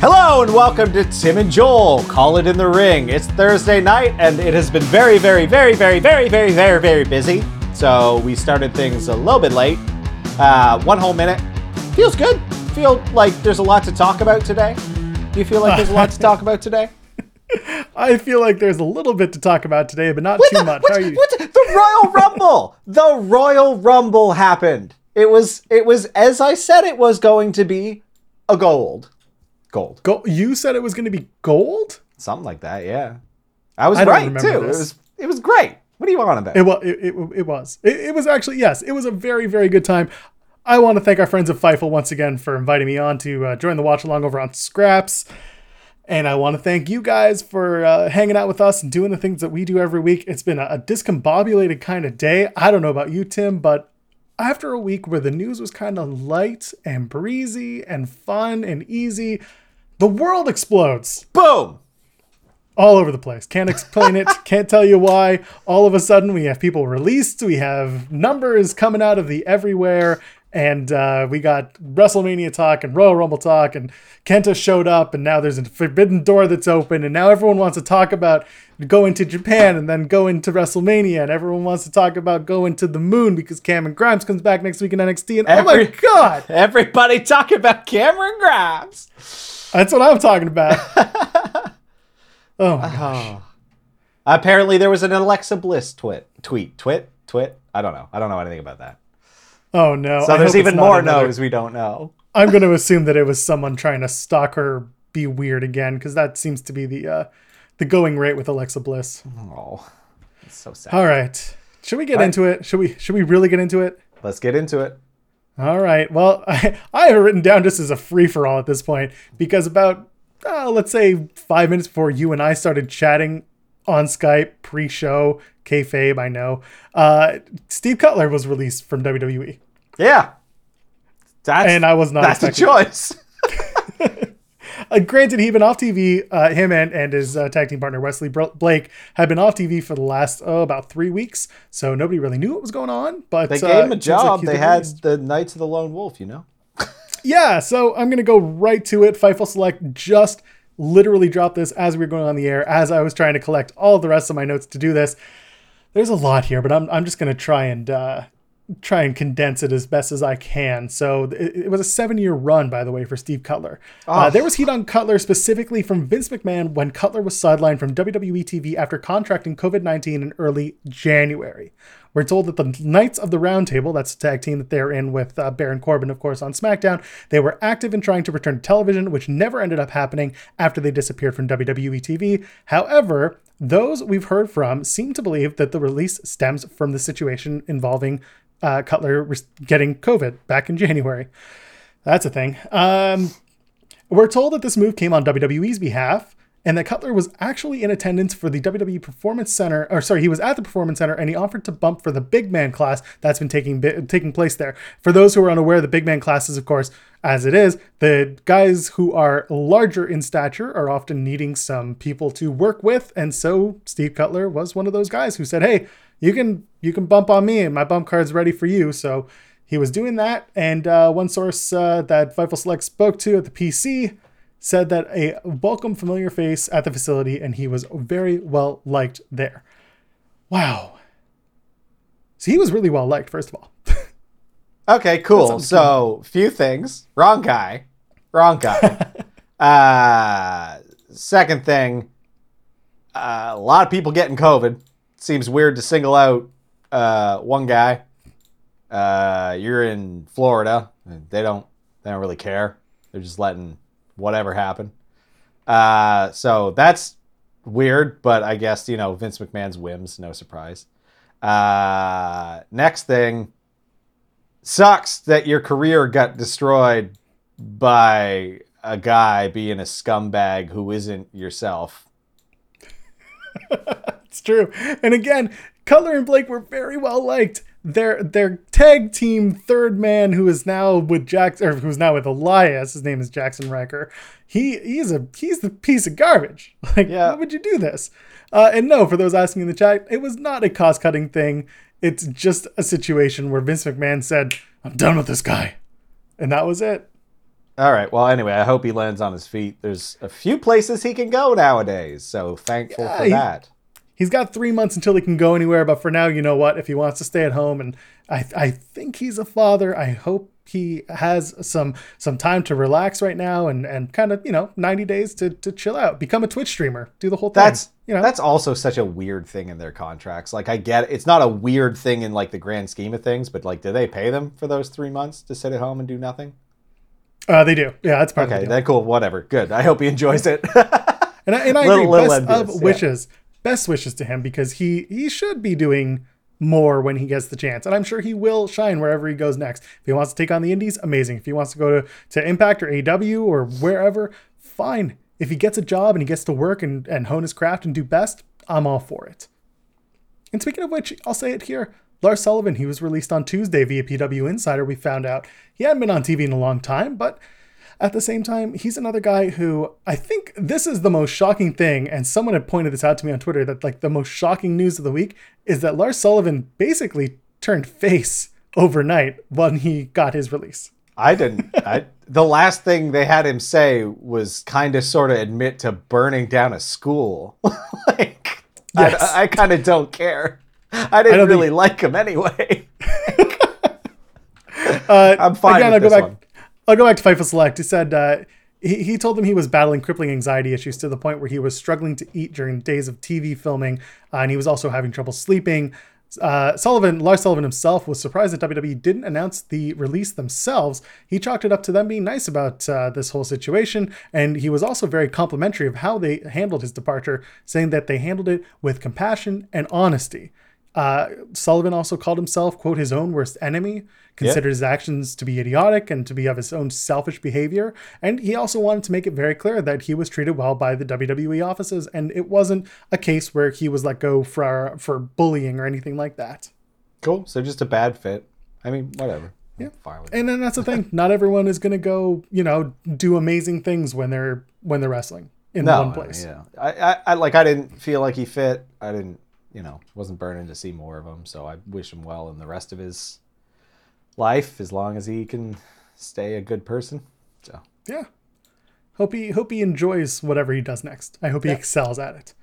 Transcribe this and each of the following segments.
Hello and welcome to Tim and Joel. Call it in the ring. It's Thursday night and it has been very, very, very, very, very, very, very, very busy. So we started things a little bit late. Uh, one whole minute. Feels good. Feel like there's a lot to talk about today. Do you feel like there's a lot to talk about today? I feel like there's a little bit to talk about today, but not What too the- much. what- How are you? what the- the Royal Rumble. the Royal Rumble happened. It was it was as I said it was going to be a gold. Gold. Go- you said it was going to be gold. Something like that, yeah. I was I right too. this. It was it was great. What do you want about? It was. It, it, it was. It, it was actually yes. It was a very very good time. I want to thank our friends at Fightful once again for inviting me on to uh, join the watch along over on Scraps. And I want to thank you guys for uh, hanging out with us and doing the things that we do every week. It's been a, a discombobulated kind of day. I don't know about you, Tim, but after a week where the news was kind of light and breezy and fun and easy, the world explodes Boom. all over the place. Can't explain it. Can't tell you why. All of a sudden, we have people released. We have numbers coming out of the everywhere. And uh, we got WrestleMania talk and Royal Rumble talk, and Kenta showed up, and now there's a forbidden door that's open, and now everyone wants to talk about going to Japan and then going to WrestleMania, and everyone wants to talk about going to the moon because Cameron Grimes comes back next week in NXT, and oh my god, Everybody talk about Cameron Grimes. that's what I'm talking about. oh my god. Oh. Apparently there was an Alexa Bliss twit tweet. Twit? Twit? I don't know. I don't know anything about that. Oh no. So I there's even more another- no's we don't know. I'm going to assume that it was someone trying to stalk her, be weird again, because that seems to be the uh, the going rate with Alexa Bliss. Oh. It's so sad. All right, should we get All right. into it? Should we should we really get into it? Let's get into it. All right. Well, I, I have it written down just as a free for all at this point because about uh, let's say five minutes before you and I started chatting on Skype pre-show kayfabe, I know uh, Steve Cutler was released from WWE, Yeah. That's and I was not. that's a expecting choice. Uh, granted, he'd been off TV. Uh, him and, and his uh, tag team partner Wesley Blake had been off TV for the last oh, about three weeks, so nobody really knew what was going on. But They uh, gave him a seems like job. they had released. the Knights of the Lone Wolf, you know? yeah. So I'm gonna go right to it. Fightful Select just literally dropped this as we were going on the air. As I was trying to collect all the rest of my notes to do this, there's a lot here, but I'm I'm just gonna try and. Uh, try and condense it as best as I can. So it, it was a seven year run, by the way, for Steve Cutler. Uh, Oh. there was heat on Cutler specifically from Vince McMahon when Cutler was sidelined from WWE TV after contracting COVID 19 in early January. We're told that the Knights of the Round Table, that's the tag team that they're in with uh, Baron Corbin, of course, on SmackDown, they were active in trying to return to television, which never ended up happening after they disappeared from WWE TV. However, those we've heard from seem to believe that the release stems from the situation involving uh, Cutler getting COVID back in January. That's a thing. Um, we're told that this move came on WWE's behalf and that Cutler was actually in attendance for the WWE Performance Center, or sorry, he was at the Performance Center and he offered to bump for the big man class that's been taking taking place there. For those who are unaware, the big man class is, of course, as it is, the guys who are larger in stature are often needing some people to work with, and so Steve Cutler was one of those guys who said, "Hey, you can you can bump on me, and my bump card's ready for you." So he was doing that, and uh, one source uh, that Fightful Select spoke to at the PC said that a welcome familiar face at the facility, and he was very well liked there. Wow. So he was really well liked, first of all. Okay, cool. So, few things. Wrong guy. Wrong guy. uh, second thing, uh, a lot of people getting COVID. Seems weird to single out uh, one guy. Uh, you're in Florida. They don't. They don't really care. They're just letting whatever happened. Uh, so that's weird, but I guess you know Vince McMahon's whims. No surprise. Uh, next thing sucks that your career got destroyed by a guy being a scumbag who isn't yourself. It's true. And again, Cutler and Blake were very well liked. Their their tag team third man, who is now with Jackson, or who's now with Elias, his name is Jaxson Ryker. He he's a he's the piece of garbage. Like, Yeah. why would you do this? Uh, and no, for those asking in the chat, it was not a cost cutting thing. It's just a situation where Vince McMahon said, "I'm done with this guy," and that was it. All right. Well, anyway, I hope he lands on his feet. There's a few places he can go nowadays, so thankful Yeah, for he- that. He's got three months until he can go anywhere, but for now, you know what? If he wants to stay at home, and I, I think he's a father, I hope he has some some time to relax right now and and kind of you know 90 days to to chill out, become a Twitch streamer, do the whole thing. That's you know that's also such a weird thing in their contracts. Like I get it. it's not a weird thing in like the grand scheme of things, but like, do they pay them for those three months to sit at home and do nothing? uh, they do. Yeah, that's part of Okay, the deal. then cool. Whatever. Good. I hope he enjoys it. And I, and I Little- agree. little best envious, of yeah. wishes, best wishes to him because he he should be doing more when he gets the chance, and I'm sure he will shine wherever he goes next. If he wants to take on the Indies, amazing. If he wants to go to to Impact or AEW or wherever, fine. If he gets a job and he gets to work and and hone his craft and do best, I'm all for it. And speaking of which, I'll say it here. Lars Sullivan, he was released on Tuesday via PW Insider. We found out he hadn't been on TV in a long time, but at the same time, he's another guy who I think this is the most shocking thing. And someone had pointed this out to me on Twitter that like the most shocking news of the week is that Lars Sullivan basically turned face overnight when he got his release. I didn't. I, the last thing they had him say was kind of sort of admit to burning down a school. like, Yes. I, I kind of don't care. I didn't think- really like him anyway. Uh, I'm fine again, with I'll go back. one. I'll go back to Fightful Select. He said uh, he, he told them he was battling crippling anxiety issues to the point where he was struggling to eat during days of TV filming, uh, and he was also having trouble sleeping. Uh, Sullivan, Lars Sullivan himself, was surprised that WWE didn't announce the release themselves. He chalked it up to them being nice about uh, this whole situation, and he was also very complimentary of how they handled his departure, saying that they handled it with compassion and honesty. Uh, Sullivan also called himself, quote, his own worst enemy, considered his actions to be idiotic and to be of his own selfish behavior. And he also wanted to make it very clear that he was treated well by the WWE offices, and it wasn't a case where he was let go for for bullying or anything like that. Cool. So just a bad fit. I mean, whatever. Yeah. Fine with it. And then that's the thing. Not everyone is going to go, you know, do amazing things when they're when they're wrestling in No, one place. yeah. I, I, I like. I didn't feel like he fit. I didn't. You know, wasn't burning to see more of him. So I wish him well in the rest of his life, as long as he can stay a good person. So Yeah. Hope he hope he enjoys whatever he does next. I hope he excels at it.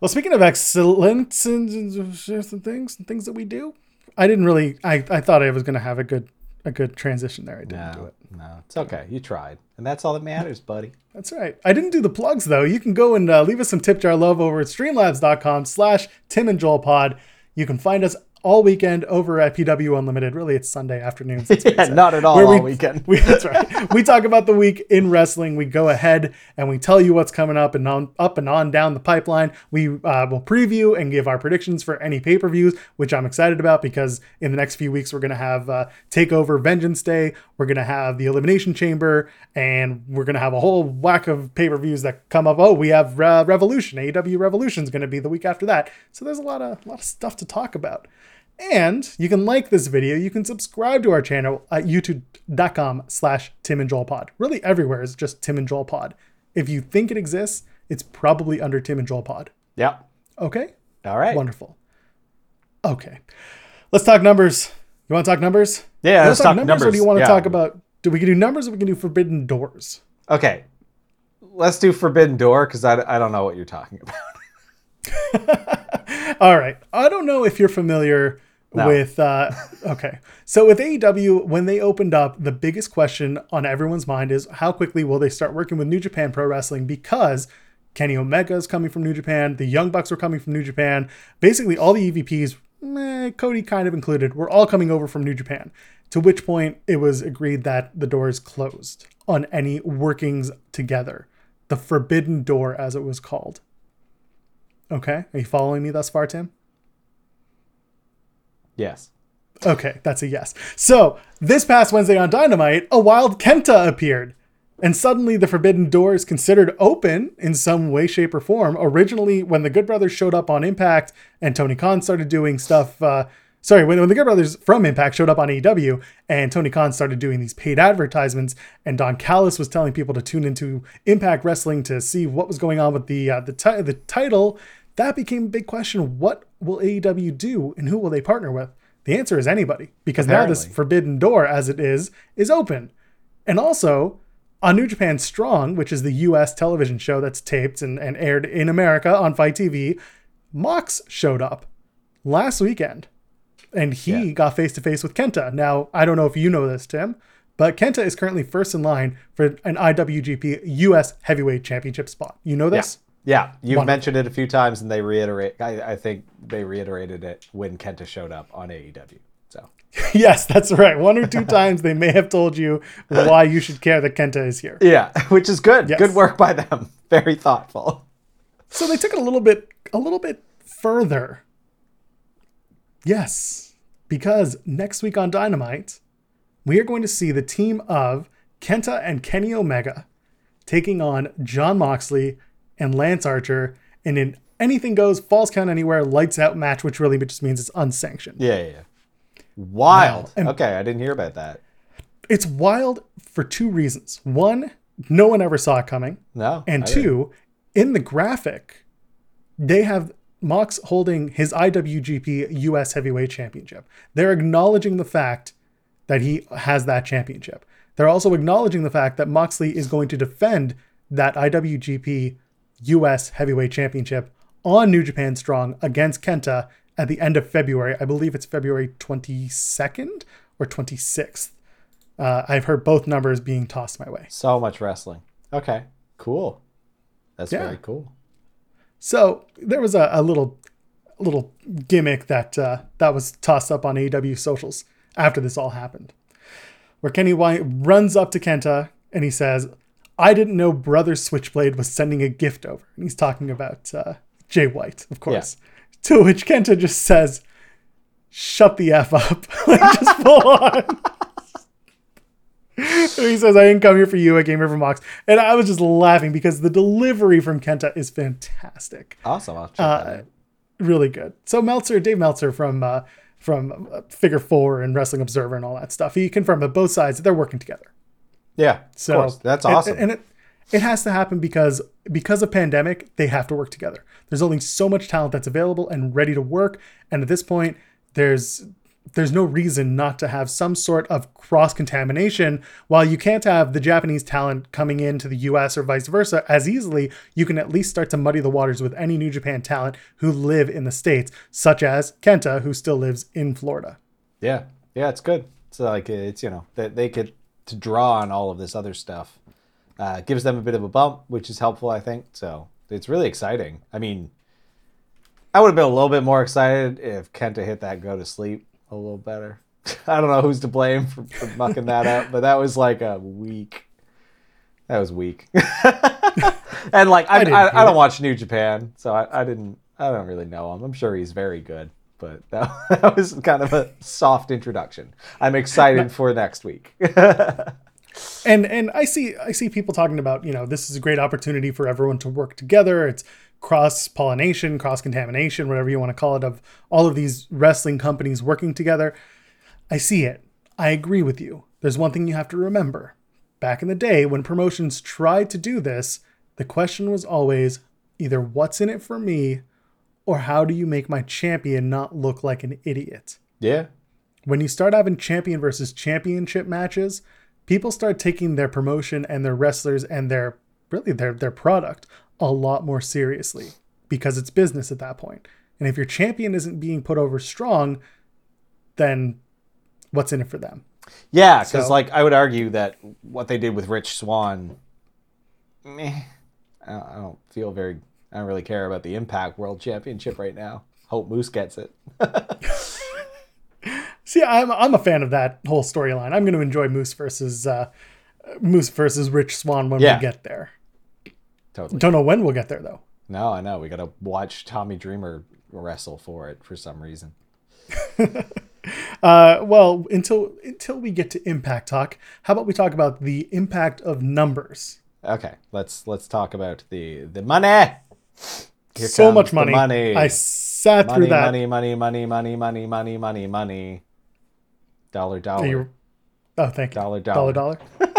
Well, speaking of excellence and and things and things that we do, I didn't really. I, I thought I was going to have a good a good transition there. I didn't do it. no, it's okay. You tried, and that's all that matters, buddy. That's right. I didn't do the plugs though. You can go and uh, leave us some tip jar love over at streamlabs.com slash Tim and Joel pod. You can find us all weekend over at PW Unlimited. Really, it's Sunday afternoons. Yeah, not at all Where all we- weekend. We, that's right. We talk about the week in wrestling. We go ahead and we tell you what's coming up and on up and on down the pipeline. We uh, will preview and give our predictions for any pay per views, which I'm excited about because in the next few weeks we're going to have uh, Takeover Vengeance Day. We're going to have the Elimination Chamber, and we're going to have a whole whack of pay per views that come up. Oh, we have uh, Revolution. AEW Revolution is going to be the week after that. So there's a lot of a lot of stuff to talk about. And you can like this video. You can subscribe to our channel at youtube.com slash Tim and Joel Pod. Really everywhere is just Tim and Joel Pod. If you think it exists, it's probably under Tim and Joel Pod. Yep. Okay? All right. Wonderful. Okay. Let's talk numbers. You want to talk numbers? Yeah, let's talk numbers Or do you want to Yeah. talk about, do we can do numbers or we can do forbidden doors? Okay. Let's do Forbidden Door because I, I don't know what you're talking about. All right. I don't know if you're familiar No. with. Uh, okay. So with AEW, when they opened up, the biggest question on everyone's mind is how quickly will they start working with New Japan Pro Wrestling because Kenny Omega is coming from New Japan, the Young Bucks are coming from New Japan, basically all the EVPs, meh, Cody kind of included, were all coming over from New Japan. To which point it was agreed that the doors closed on any workings together. The forbidden door, as it was called. Okay. Are you following me thus far, Tim? Yes. Okay, that's a yes. So, this past Wednesday on Dynamite, a wild Kenta appeared. And suddenly the Forbidden Door is considered open in some way, shape, or form. Originally, when the Good Brothers showed up on Impact and Tony Khan started doing stuff, uh, sorry, when, when the Good Brothers from Impact showed up on AEW and Tony Khan started doing these paid advertisements, and Don Callis was telling people to tune into Impact Wrestling to see what was going on with the uh, the, ti- the title, that became a big question. What will AEW do and who will they partner with? The answer is anybody, because now this forbidden door, as it is, is open. And also, On New Japan Strong, which is the US television show that's taped and, and aired in America on FITE TV, Mox showed up last weekend and he Yeah. got face to face with Kenta. Now, I don't know if you know this, Tim, but Kenta is currently first in line for an IWGP US Heavyweight Championship spot. You know this? Yeah, you've Wonderful. mentioned it a few times, and they reiterate. I, I think they reiterated it when Kenta showed up on AEW. So yes, that's right. One or two times they may have told you why you should care that Kenta is here. yeah, which is good. Yes. Good work by them. Very thoughtful. So they took it a little bit a little bit further. Yes, because next week on Dynamite, we are going to see the team of Kenta and Kenny Omega taking on John Moxley and Lance Archer and in an anything goes, falls count anywhere, lights out match, which really just means it's unsanctioned. Yeah, yeah. yeah. Wild. Wow. Okay, I didn't hear about that. It's wild for two reasons. One, no one ever saw it coming. No. And I didn't. two, in the graphic, they have Mox holding his IWGP US Heavyweight Championship. They're acknowledging the fact that he has that championship. They're also acknowledging the fact that Moxley is going to defend that IWGP US Heavyweight Championship on New Japan Strong against Kenta at the end of February. I believe it's February 22nd or 26th. Uh, I've heard both numbers being tossed my way. So much wrestling. Okay, cool. That's Yeah. very cool. So there was a, a little little gimmick that uh, that was tossed up on AEW socials after this all happened, where Kenny White runs up to Kenta and he says, "I didn't know Brother Switchblade was sending a gift over." And he's talking about uh, Jay White, of course. To which Kenta just says, "Shut the f up!" like just full on. he says, I didn't come here for you. I came here for Mox. And I was just laughing because the delivery from Kenta is fantastic. Awesome. Uh. Really good. So Meltzer, Dave Meltzer from uh, from uh, Figure Four and Wrestling Observer and all that stuff, he confirmed that both sides they're working together. Yeah, So of course. That's awesome. And, it it has to happen because because of pandemic, they have to work together. There's only so much talent that's available and ready to work, and at this point, there's there's no reason not to have some sort of cross contamination. While you can't have the Japanese talent coming into the US or vice versa as easily, you can at least start to muddy the waters with any New Japan talent who live in the States, such as Kenta, who still lives in Florida. Yeah, yeah, it's good. It's like it's you know that they could to draw on all of this other stuff. Uh, gives them a bit of a bump, which is helpful, I think. So it's really exciting. I mean, I would have been a little bit more excited if Kenta hit that go to sleep a little better. I don't know who's to blame for, for mucking that up, but that was like a weak. That was weak. and like I, didn't I, I, don't watch New Japan, so I, I didn't. I don't really know him. I'm sure he's very good, but that, that was kind of a soft introduction. I'm excited for next week. and and I see I see people talking about you know this is a great opportunity for everyone to work together. It's cross pollination, cross contamination, whatever you want to call it, of all of these wrestling companies working together. I see it. I agree with you. There's one thing you have to remember. Back in the day, when promotions tried to do this, the question was always either what's in it for me or how do you make my champion not look like an idiot? yeah, when you start having champion versus championship matches, people start taking their promotion and their wrestlers and their really their their product a lot more seriously because it's business at that point. And if your champion isn't being put over strong, then what's in it for them? yeah. Because So- like I would argue that what they did with Rich Swann, meh, I don't, I don't feel very. I don't really care about the Impact World Championship right now. Hope Moose gets it. See, I'm I'm a fan of that whole storyline. I'm going to enjoy Moose versus uh, Moose versus Rich Swann when Yeah. we get there. Totally. Don't know when we'll get there though. No, I know. We gotta watch Tommy Dreamer wrestle for it for some reason. Uh, well, until until we get to impact talk, how about we talk about the impact of numbers? Okay, let's let's talk about the the money. Here so much money. money. I sat money, through that. money, money, money, money, money, money, money, money. Dollar, dollar, You- Oh, thank you. dollar, Dollar dollar. dollar.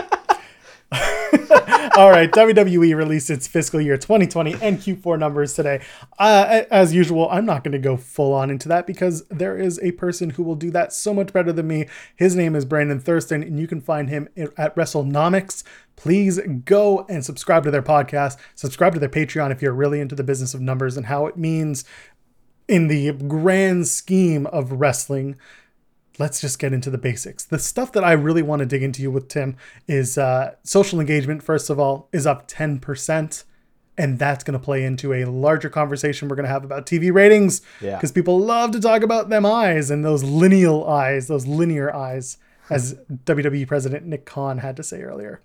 All right, WWE released its fiscal year 2020 and Q4 numbers today. Uh, as usual, I'm not going to go full on into that because there is a person who will do that so much better than me. His name is Brandon Thurston, and you can find him at WrestleNomics. Please go and subscribe to their podcast, subscribe to their Patreon if you're really into the business of numbers and how it means in the grand scheme of wrestling let's just get into the basics. The stuff that I really want to dig into you with Tim is uh, social engagement. First of all, is up ten percent, and that's going to play into a larger conversation we're going to have about TV ratings. Yeah. because people love to talk about them eyes and those lineal eyes, those linear eyes, as WWE President Nick Khan had to say earlier.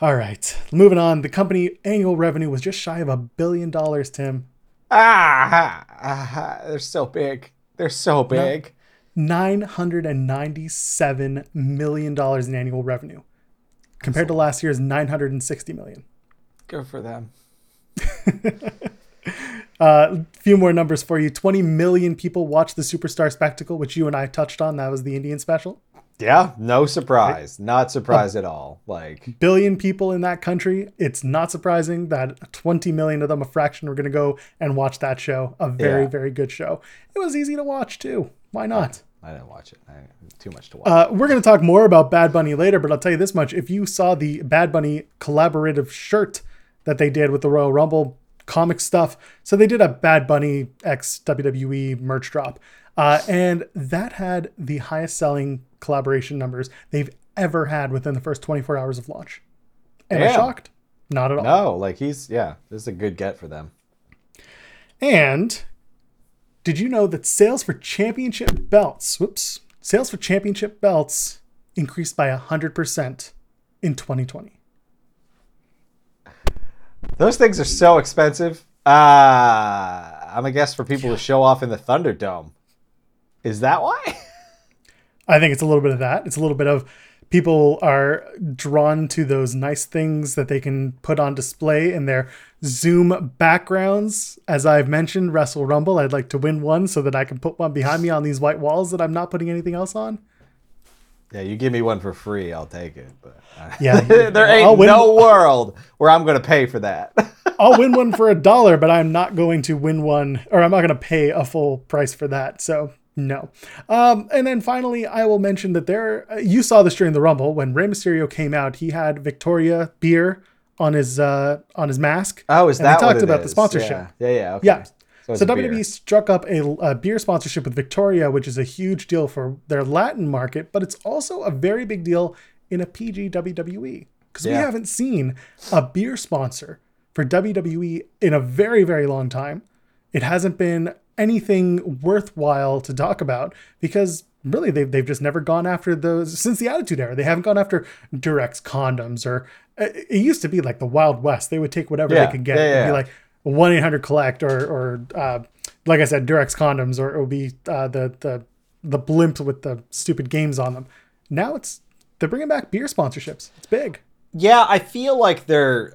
All right, moving on. The company annual revenue was just shy of a billion dollars. Tim, Ah, ah, they're so big. They're so big. $997 million in annual revenue compared to last year's 960 million. Go for them. A uh, few more numbers for you 20 million people watched the Superstar Spectacle, which you and I touched on. That was the Indian special. Yeah, no surprise. Not surprised at all. Like Billion people in that country. It's not surprising that 20 million of them, a fraction, were going to go and watch that show. A very, Yeah. very good show. It was easy to watch too. Why not? I didn't watch it. I, too much to watch. Uh, we're going to talk more about Bad Bunny later, but I'll tell you this much. If you saw the Bad Bunny collaborative shirt that they did with the Royal Rumble comic stuff, so they did a Bad Bunny X WWE merch drop. Uh, and that had the highest selling collaboration numbers they've ever had within the first 24 hours of launch. Am I Damn. shocked? Not at all. no, like he's yeah, this is a good get for them. And did you know that sales for championship belts, whoops, sales for championship belts increased by 100% in 2020? Those things are so expensive. Uh I'm a guess for people to show off in the Thunderdome. Is that why? I think it's a little bit of that. It's a little bit of people are drawn to those nice things that they can put on display in their Zoom backgrounds. As I've mentioned, Wrestle Rumble, I'd like to win one so that I can put one behind me on these white walls that I'm not putting anything else on. yeah, you give me one for free, I'll take it. But uh, Yeah, there ain't no world where I'm gonna pay for that. I'll win one for a dollar, but I'm not going to win one, or I'm not going to pay a full price for that. So no. Um, and then finally, I will mention that there. uh, You saw this during the Rumble when Rey Mysterio came out. He had Victoria beer on his uh, on his mask. oh, is And that what talked about the is? sponsorship. Yeah, yeah, yeah. Okay. Yeah. it's So a beer. WWE struck up a, a beer sponsorship with Victoria, which is a huge deal for their Latin market, but it's also a very big deal in a PG WWE because we haven't seen a beer sponsor for WWE in a very, very long time. It hasn't been anything worthwhile to talk about because really they've, they've just never gone after those since the Attitude Era. They haven't gone after Durex condoms or it it used to be like the Wild West. They would take whatever Yeah, they could get yeah, and be like, one eight hundred collect or or uh, like I said, Durex condoms or it would be uh, the the the blimp with the stupid games on them. Now it's they're bringing back beer sponsorships. It's big. Yeah, I feel like they're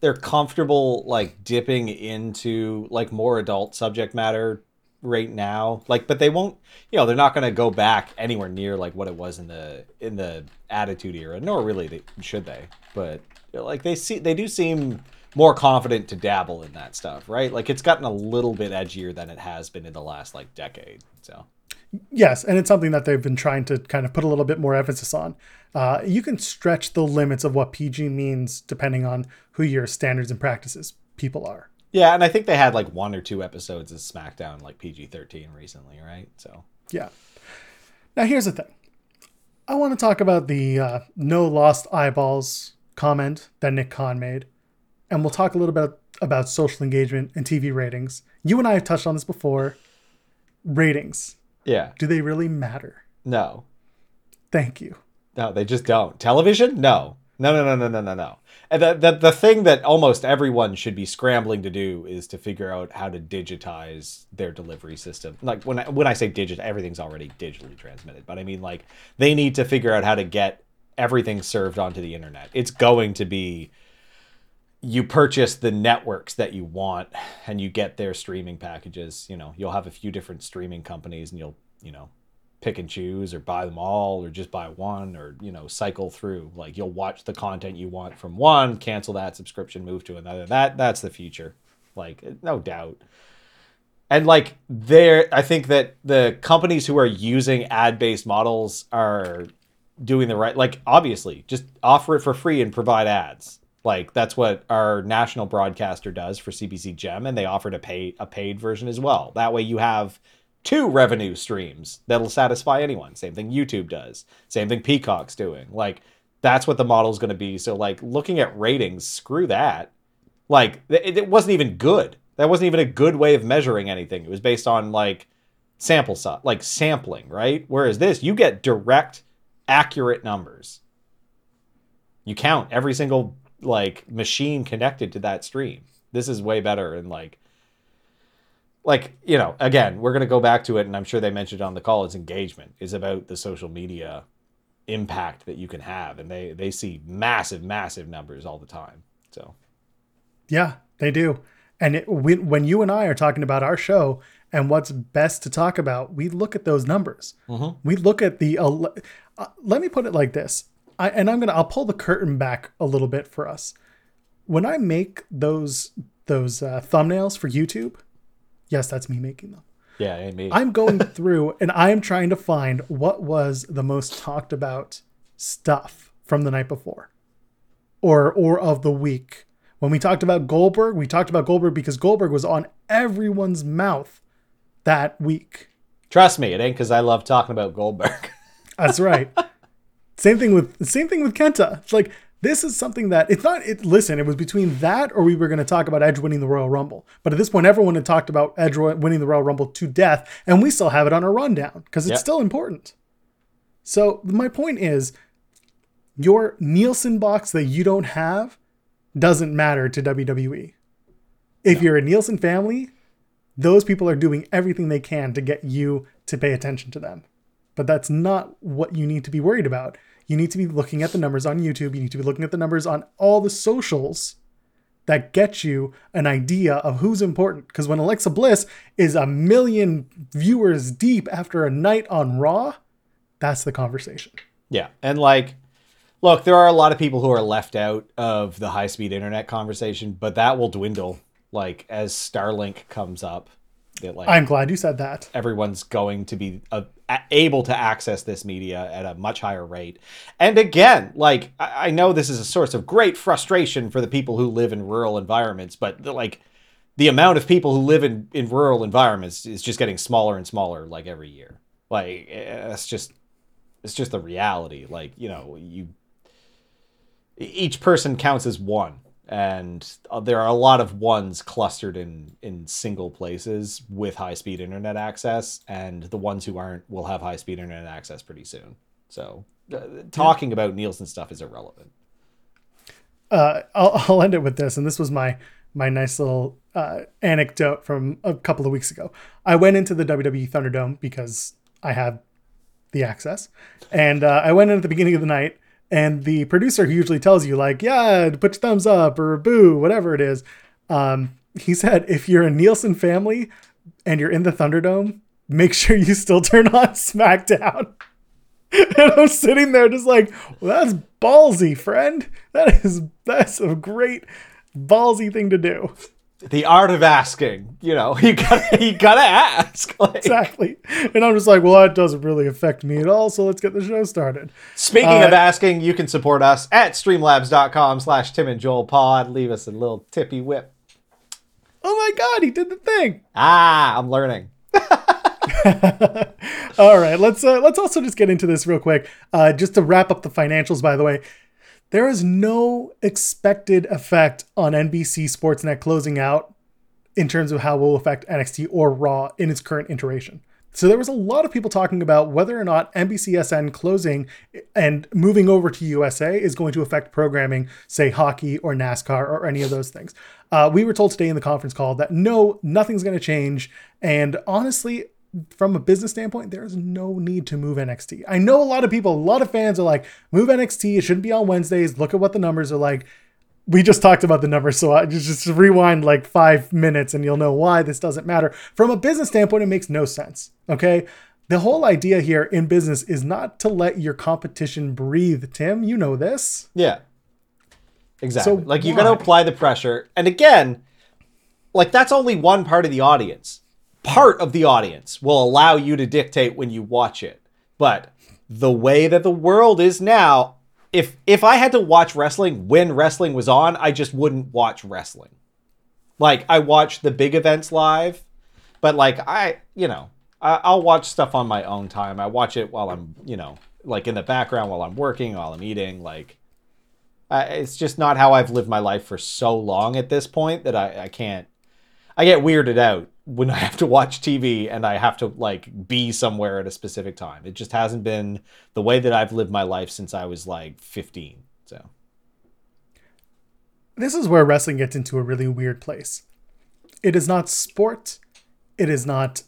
they're comfortable like dipping into like more adult subject matter right now. Like but they won't, you know, they're not going to go back anywhere near like what it was in the in the attitude era, nor really they, should they. But like they see they do seem more confident to dabble in that stuff, right? Like it's gotten a little bit edgier than it has been in the last like decade. So, Yes, and it's something that they've been trying to kind of put a little bit more emphasis on. Uh, you can stretch the limits of what PG means depending on who your standards and practices people are. yeah, and I think they had like one or two episodes of SmackDown like PG-13 recently, right? So, Yeah. Now here's the thing. I want to talk about the uh, no lost eyeballs comment that Nick Khan made, and we'll talk a little bit about social engagement and TV ratings. You and I have touched on this before. Ratings, yeah. do they really matter? No. Thank you. No, they just don't. Television? No. No, no, no, no, no, no, no. And the, the, the thing that almost everyone should be scrambling to do is to figure out how to digitize their delivery system. Like when I, when I say digit, everything's already digitally transmitted, but I mean like they need to figure out how to get everything served onto the internet. It's going to be you purchase the networks that you want and you get their streaming packages, you know, you'll have a few different streaming companies and you'll, you know, pick and choose or buy them all or just buy one or you know cycle through. Like you'll watch the content you want from one cancel that subscription move to another. That that's the future. Like no doubt. And like there i think that the companies who are using ad-based models are doing the right like obviously just offer it for free and provide ads. Like that's what our national broadcaster does for cbc gem and they offer a pay a paid version as well. That way you have two revenue streams that'll satisfy anyone. Same thing YouTube does. Same thing Peacock's doing. Like that's what the model's going to be. So like looking at ratings, screw that. Like it, it, wasn't even good. That wasn't even a good way of measuring anything. It was based on like sample size, like sampling, right? Whereas this, you get direct, accurate numbers. You count every single like machine connected to that stream. This is way better and like like you know again we're going to go back to it and i'm sure they mentioned on the call it's engagement is about the social media impact that you can have and they they see massive massive numbers all the time so. Yeah they do. And it, when, when you and i are talking about our show and what's best to talk about we look at those numbers. Mm-hmm. we look at the uh, let me put it like this. I, and i'm gonna i'll pull the curtain back a little bit for us. When i make those those uh, thumbnails for youtube Yes, that's me making them. Yeah, ain't me. I'm going through and I am trying to find what was the most talked about stuff from the night before or or of the week. When we talked about Goldberg, we talked about Goldberg because Goldberg was on everyone's mouth that week. Trust me, it ain't because I love talking about Goldberg. That's right. same thing with same thing with Kenta. It's like this is something that it's not. It listen, it was between that or we were going to talk about Edge winning the Royal Rumble. But at this point, everyone had talked about Edge winning the Royal Rumble to death, and we still have it on a rundown because it's yep. still important. So my point is, your Nielsen box that you don't have doesn't matter to WWE. If no. you're a Nielsen family, those people are doing everything they can to get you to pay attention to them. But that's not what you need to be worried about you need to be looking at the numbers on YouTube. You need to be looking at the numbers on all the socials that get you an idea of who's important. Because when Alexa Bliss is a million viewers deep after a night on Raw, that's the conversation. Yeah. And like, look, there are a lot of people who are left out of the high speed internet conversation, but that will dwindle like as Starlink comes up that like I'm glad you said that. Everyone's going to be uh, able to access this media at a much higher rate. And again, like I, I know this is a source of great frustration for the people who live in rural environments, but like the amount of people who live in in rural environments is just getting smaller and smaller like every year. Like it's just it's just the reality. Like, you know, you each person counts as one and uh, there are a lot of ones clustered in in single places with high speed internet access and the ones who aren't will have high speed internet access pretty soon. So uh, talking about nielsen stuff is irrelevant. Uh, I'll, I'll end it with this and this was my my nice little uh, anecdote from a couple of weeks ago. I went into the wwe thunderdome because i have the access and uh, i went in at the beginning of the night and the producer who usually tells you like yeah put your thumbs up or boo whatever it is um, he said if you're a nielsen family and you're in the thunderdome make sure you still turn on smackdown. And i'm sitting there just like well, that's ballsy friend. That is that's a great ballsy thing to do the art of asking. You know, you gotta you gotta ask. Like, exactly. And I'm just like, well, that doesn't really affect me at all. So let's get the show started. Speaking uh, of asking, you can support us at streamlabs.com slash Tim and Joel Pod. Leave us a little tippy whip. Oh my god, he did the thing. Ah, I'm learning. all right, let's uh, let's also just get into this real quick. Uh, just to wrap up the financials, by the way, there is no expected effect on NBC Sportsnet closing out in terms of how it will affect NXT or Raw in its current iteration. So there was a lot of people talking about whether or not NBCSN closing and moving over to USA is going to affect programming, say hockey or NASCAR or any of those things. Uh, we were told today in the conference call that no, nothing's going to change. And honestly, from a business standpoint, there is no need to move NXT. I know a lot of people, a lot of fans are like, move NXT. It shouldn't be on Wednesdays. Look at what the numbers are like. We just talked about the numbers, so I just, just rewind like five minutes and you'll know why this doesn't matter. From a business standpoint, it makes no sense. Okay. The whole idea here in business is not to let your competition breathe, Tim. You know this. Yeah. Exactly. So like you got to apply the pressure. And again, like that's only one part of the audience. Part of the audience will allow you to dictate when you watch it. But the way that the world is now, if if I had to watch wrestling when wrestling was on, I just wouldn't watch wrestling. Like I watch the big events live, but like I, you know, I, I'll watch stuff on my own time. I watch it while I'm, you know, like in the background while I'm working, while I'm eating, like uh, it's just not how I've lived my life for so long at this point that I, I can't. I get weirded out when I have to watch TV and I have to like be somewhere at a specific time. It just hasn't been the way that I've lived my life since I was like 15. So This is where wrestling gets into a really weird place. It is not sport. It is not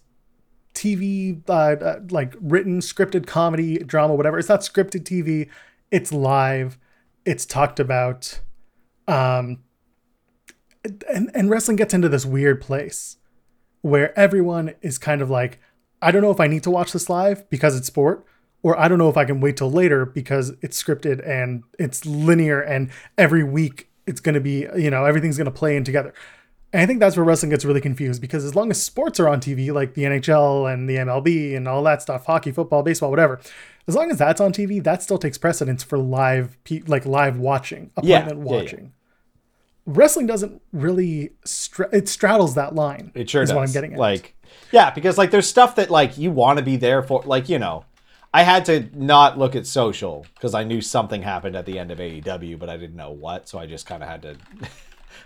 TV, uh, uh, like written, scripted comedy, drama, whatever. It's not scripted TV. It's live. It's talked about. Um, and, and wrestling gets into this weird place where everyone is kind of like, I don't know if I need to watch this live because it's sport, or I don't know if I can wait till later because it's scripted and it's linear and every week it's going to be, you know, everything's going to play in together. And I think that's where wrestling gets really confused because as long as sports are on TV, like the NHL and the MLB and all that stuff, hockey, football, baseball, whatever, as long as that's on TV, that still takes precedence for live, pe- like live watching, Yeah, appointment yeah, yeah. watching. Wrestling doesn't really, stra- it straddles that line. it sure is does. what I'm getting at. Like, yeah, because like there's stuff that like you want to be there for. Like you know, I had to not look at social because I knew something happened at the end of AEW, but I didn't know what, so I just kind of had to.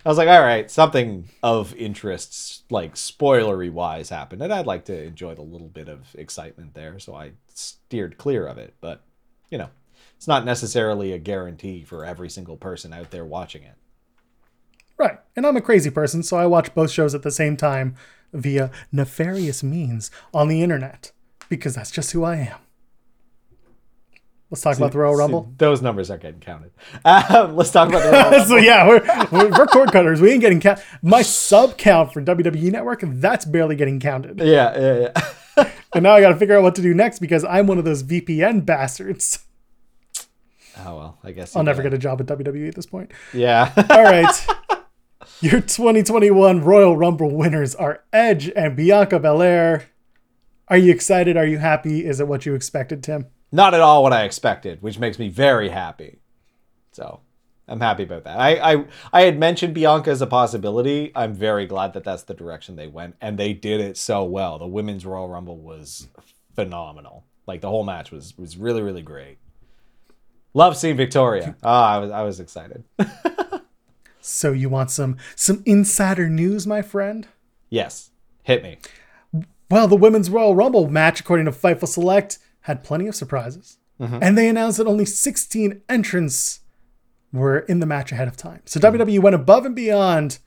I was like, all right, something of interest, like spoilery wise, happened, and I'd like to enjoy the little bit of excitement there, so I steered clear of it. But you know, it's not necessarily a guarantee for every single person out there watching it. Right. And I'm a crazy person, so I watch both shows at the same time via nefarious means on the internet because that's just who I am. Let's talk about the Royal See, Rumble. those numbers aren't getting counted. Um, let's talk about the Royal Rumble. so yeah, we're, we're, we're cord cutters. We ain't getting count. My sub count for WWE Network, that's barely getting counted. Yeah, yeah, yeah. And now I got to figure out what to do next because I'm one of those VPN bastards. Oh well, I guess I'll never get a job at WWE at this point. Yeah, All right. Your 2021 Royal Rumble winners are Edge and Bianca Belair. Are you excited? Are you happy? Is it what you expected, Tim? not at all what I expected, which makes me very happy. So I'm happy about that. I I, I had mentioned Bianca as a possibility. I'm very glad that that's the direction they went, and they did it so well. The women's Royal Rumble was phenomenal. Like the whole match was was really really great. Love seeing Victoria. Oh, I was I was excited. So you want some some insider news, my friend? yes, hit me. Well, the women's Royal Rumble match, according to Fightful Select, had plenty of surprises. And they announced that only 16 entrants were in the match ahead of time. So WWE went above and beyond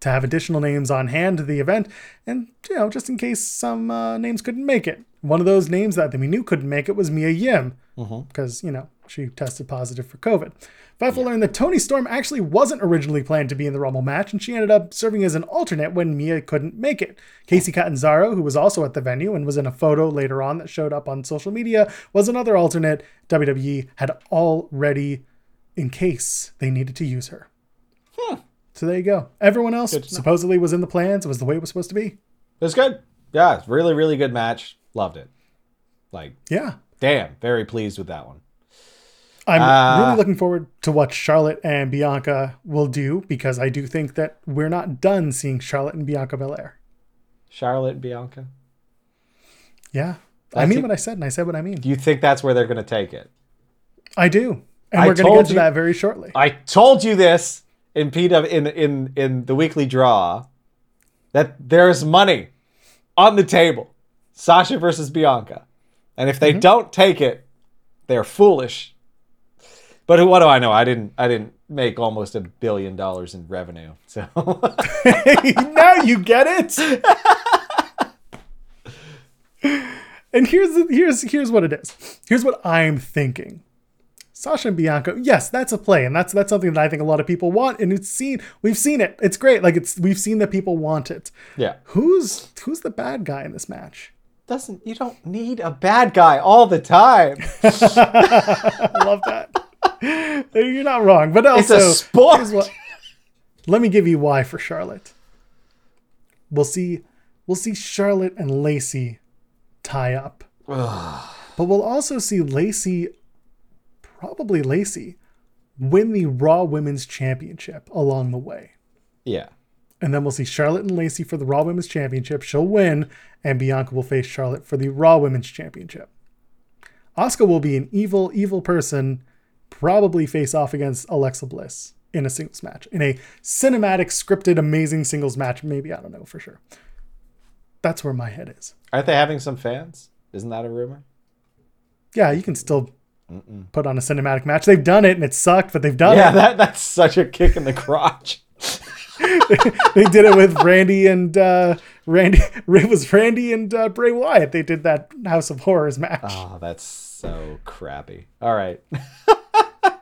to have additional names on hand to the event, and you know, just in case some uh, names couldn't make it. One of those names that we knew couldn't make it was Mia Yim, Mm-hmm. because you know she tested positive for COVID. Fightful learned that Toni Storm actually wasn't originally planned to be in the Rumble match, and she ended up serving as an alternate when Mia couldn't make it. Kacy Catanzaro, who was also at the venue and was in a photo later on that showed up on social media, was another alternate WWE had already in case they needed to use her. Hmm. So there you go. Everyone else supposedly was in the plans. It was the way it was supposed to be. It was good. Yeah, it's really really good match. Loved it. Like Yeah. Damn, very pleased with that one. I'm Uh, really looking forward to what Charlotte and Bianca will do because I do think that we're not done seeing Charlotte and Bianca Belair. Charlotte and Bianca. Yeah. I That's mean it. what I said, and I said what I mean. Do you think that's where they're going to take it? I do. And I we're going to get to you- that very shortly. I told you this in PW in in in the weekly draw that there's money on the table. Sasha versus Bianca. And if they mm-hmm. don't take it, they're foolish. But what do I know? I didn't I didn't make almost a billion dollars in revenue. So now you get it. and here's here's here's what it is. Here's what I'm thinking. Sasha and Bianca, yes, that's a play, and that's that's something that I think a lot of people want, and it's seen. We've seen it. It's great. Like it's we've seen that people want it. yeah. Who's who's the bad guy in this match? Doesn't you don't need a bad guy all the time. I love that. You're not wrong, but also It's a sport. what- let me give you why for Charlotte. We'll see. We'll see Charlotte and Lacey tie up, but we'll also see Lacey, probably Lacey, win the Raw Women's Championship along the way. yeah. And then we'll see Charlotte and Lacey for the Raw Women's Championship. She'll win, and Bianca will face Charlotte for the Raw Women's Championship. Asuka will be an evil, evil person, probably face off against Alexa Bliss in a singles match, in a cinematic, scripted, amazing singles match. Maybe, I don't know for sure. That's where my head is. Aren't they having some fans? Isn't that a rumor? Yeah, you can still put on a cinematic match. They've done it and it sucked, but they've done Yeah, it. that that's such a kick in the crotch. they did it with Randy and uh, Randy. It was Randy and uh, Bray Wyatt. They did that House of Horrors match. Oh, that's so crappy. All right.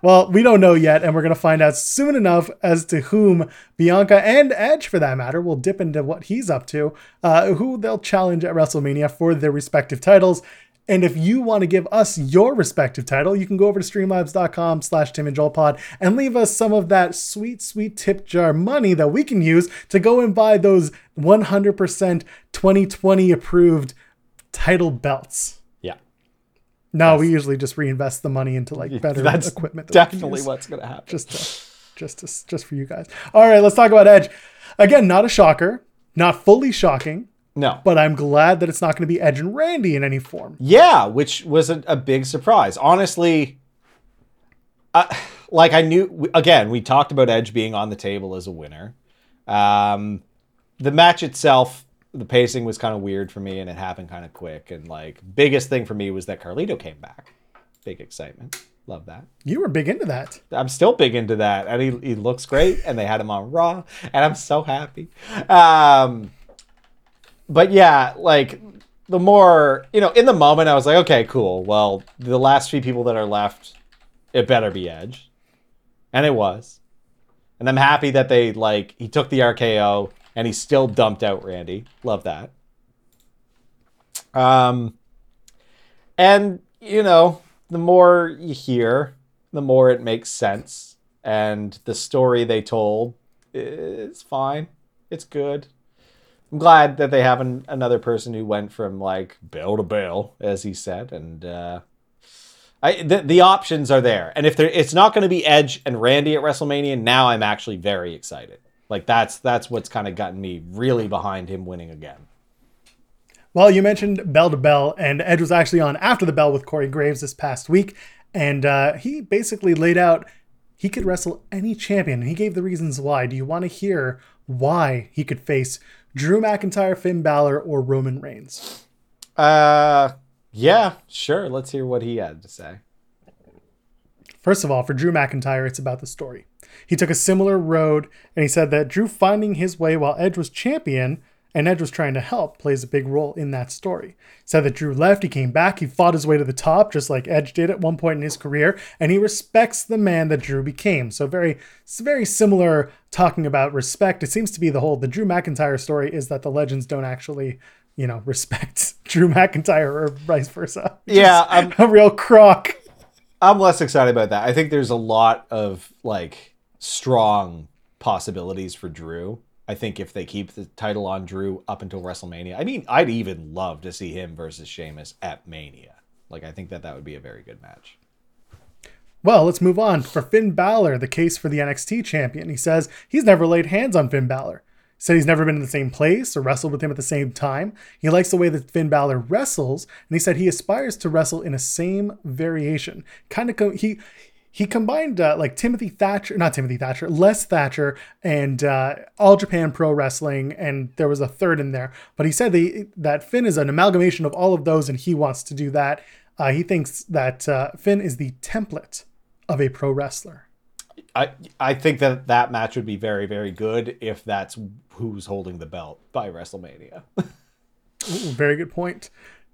Well, we don't know yet, and we're going to find out soon enough as to whom Bianca and Edge, for that matter, will dip into what he's up to, uh, who they'll challenge at WrestleMania for their respective titles. And if you want to give us your respective title, you can go over to streamlabs.com slash Tim and Joel Pod and leave us some of that sweet, sweet tip jar money that we can use to go and buy those 100% 2020 approved title belts. Yeah. No, we usually just reinvest the money into like better That's equipment. that definitely what's going to happen. just to, just to, just for you guys. All right, let's talk about Edge. Again, not a shocker, not fully shocking, no. but I'm glad that it's not going to be Edge and Randy in any form. Yeah, which was a, a big surprise. Honestly, uh, like I knew, again, we talked about Edge being on the table as a winner. Um, the match itself, the pacing was kind of weird for me and it happened kind of quick. And like, biggest thing for me was that Carlito came back. Big excitement. Love that. You were big into that. I'm still big into that, and he, he looks great, and they had him on Raw, and I'm so happy. Um, but yeah, like the more you know, in the moment, I was like, okay, cool. Well, the last few people that are left, it better be Edge, and it was, and I'm happy that they like he took the RKO and he still dumped out Randy. Love that. Um, and you know, the more you hear, the more it makes sense. And the story they told is fine. It's good. I'm glad that they have an, another person who went from like bill to bill, as he said, and uh, I the, the options are there. And if there, it's not going to be Edge and Randy at WrestleMania, now I'm actually very excited. Like that's that's what's kind of gotten me really behind him winning again. Well, you mentioned Bell to Bell, and Edge was actually on After the Bell with Corey Graves this past week, and uh, he basically laid out he could wrestle any champion, and he gave the reasons why. Do you want to hear why he could face Drew McIntyre, Finn Balor, or Roman Reigns? Uh, yeah, sure. Let's hear what he had to say. First of all, for Drew McIntyre, it's about the story. He took a similar road, and he said that Drew finding his way while Edge was champion and Edge was trying to help plays a big role in that story. Said that Drew left, he came back, he fought his way to the top, just like Edge did at one point in his career, and he respects the man that Drew became. So very, very similar talking about respect. It seems to be the whole the Drew McIntyre story is that the legends don't actually, you know, respect Drew McIntyre or vice versa. Yeah, I'm, A real crock. I'm less excited about that. I think there's a lot of like strong possibilities for Drew. I think if they keep the title on Drew up until WrestleMania, I mean, I'd even love to see him versus Sheamus at Mania. Like, I think that that would be a very good match. Well, let's move on. For Finn Balor, the case for the NXT champion, he says he's never laid hands on Finn Balor. Said he's never been in the same place or wrestled with him at the same time. He likes the way that Finn Balor wrestles, and he said he aspires to wrestle in a same variation. Kind of co- he he combined uh, like Timothy Thatcher, not Timothy Thatcher, Les Thatcher, and uh, All Japan Pro Wrestling, and there was a third in there. But he said the, that Finn is an amalgamation of all of those, and he wants to do that. Uh, he thinks that uh, Finn is the template of a pro wrestler. I I think that that match would be very very good if that's who's holding the belt by WrestleMania. Ooh, very good point.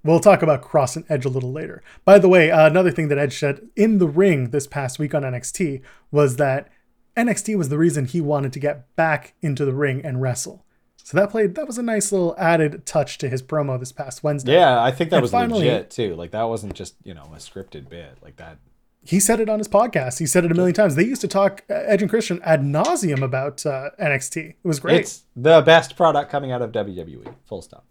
We'll talk about Cross and Edge a little later. By the way, uh, another thing that Edge said in the ring this past week on NXT was that NXT was the reason he wanted to get back into the ring and wrestle. So that played that was a nice little added touch to his promo this past Wednesday. Yeah, I think that And was finally- legit too. Like that wasn't just you know a scripted bit like that. He said it on his podcast. He said it a million times. They used to talk uh, Edge and Christian ad nauseum about uh, NXT. It was great. It's the best product coming out of WWE. Full stop.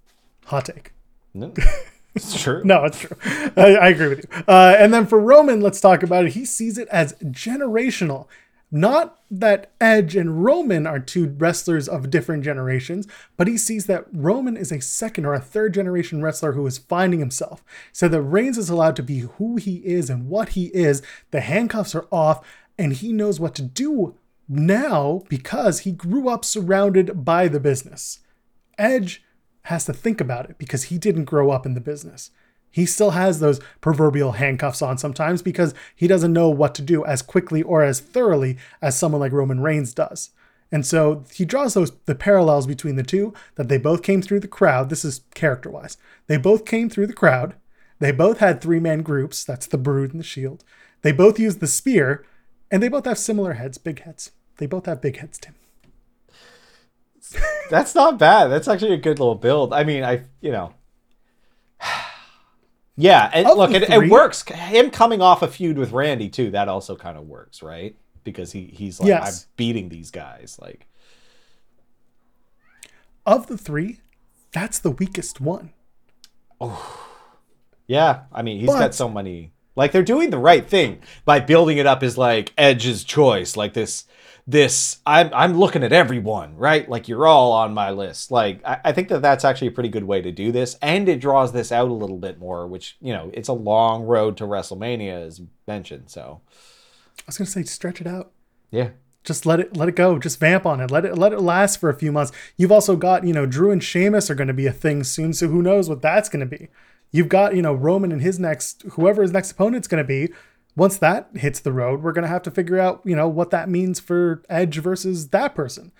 Hot take. No, it's true. No, it's true. I, I agree with you. Uh, and then for Roman, let's talk about it. He sees it as generational. Not that Edge and Roman are two wrestlers of different generations, but he sees that Roman is a second or a third generation wrestler who is finding himself. So that Reigns is allowed to be who he is and what he is. The handcuffs are off, and he knows what to do now because he grew up surrounded by the business. Edge has to think about it because he didn't grow up in the business. He still has those proverbial handcuffs on sometimes because he doesn't know what to do as quickly or as thoroughly as someone like Roman Reigns does. And so he draws those the parallels between the two that they both came through the crowd. This is character wise. They both came through the crowd. They both had three man groups. That's the Brood and the Shield. They both used the spear, and they both have similar heads, big heads. They both have big heads, Tim. That's not bad. That's actually a good little build. I mean, I you know. Yeah, and Of look, the it, it works. Him coming off a feud with Randy too, that also kind of works, right? Because he he's like, Yes. I'm beating these guys. Like, Of the three, that's the weakest one. yeah, I mean, he's But- got so many. Like, they're doing the right thing by building it up as like Edge's choice, like this. This I'm I'm looking at everyone, right? Like you're all on my list. Like I, I think that that's actually a pretty good way to do this, and it draws this out a little bit more. Which you know, it's a long road to WrestleMania, as mentioned. So I was gonna say stretch it out. yeah, Just let it let it go. Just vamp on it. Let it let it last for a few months. You've also got, you know, Drew and Sheamus are gonna be a thing soon, so who knows what that's gonna be. You've got, you know, Roman and his next whoever his next opponent's gonna be. Once that hits the road, we're gonna have to figure out, you know, what that means for Edge versus that person.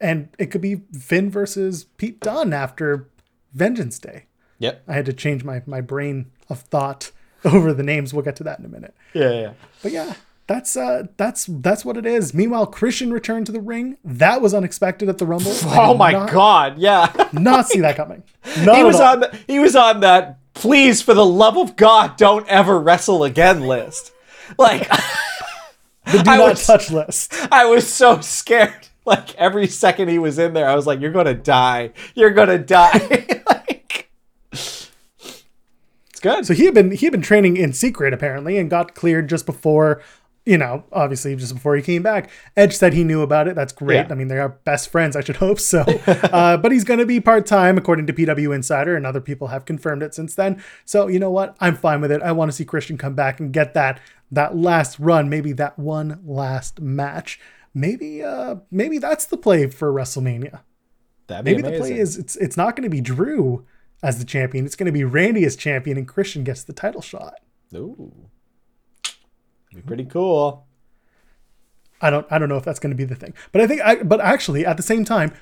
And it could be Finn versus Pete Dunne after Vengeance Day. yep, I had to change my my brain of thought over the names. We'll get to that in a minute. yeah, yeah. But yeah, that's uh that's that's what it is. Meanwhile, Christian returned to the ring. That was unexpected at the Rumble. Oh my not, god, yeah. Not see that coming. Not he was all. on the, he was on that please for the love of god don't ever wrestle again list like the do I not was- touch list. i was so scared like every second he was in there i was like you're gonna die you're gonna die like it's good So he had been he had been training in secret apparently and got cleared just before. You know, obviously, just before he came back, Edge said he knew about it. That's great. Yeah. I mean, they are best friends. I should hope so. uh, but he's going to be part time, according to PW Insider, and other people have confirmed it since then. So you know what? I'm fine with it. I want to see Christian come back and get that that last run, maybe that one last match. Maybe, uh, maybe that's the play for WrestleMania. That'd be Maybe the play is it's it's not going to be Drew as the champion. It's going to be Randy as champion, and Christian gets the title shot. Ooh. be pretty cool I don't I don't know if that's going to be the thing, but I think I but actually at the same time,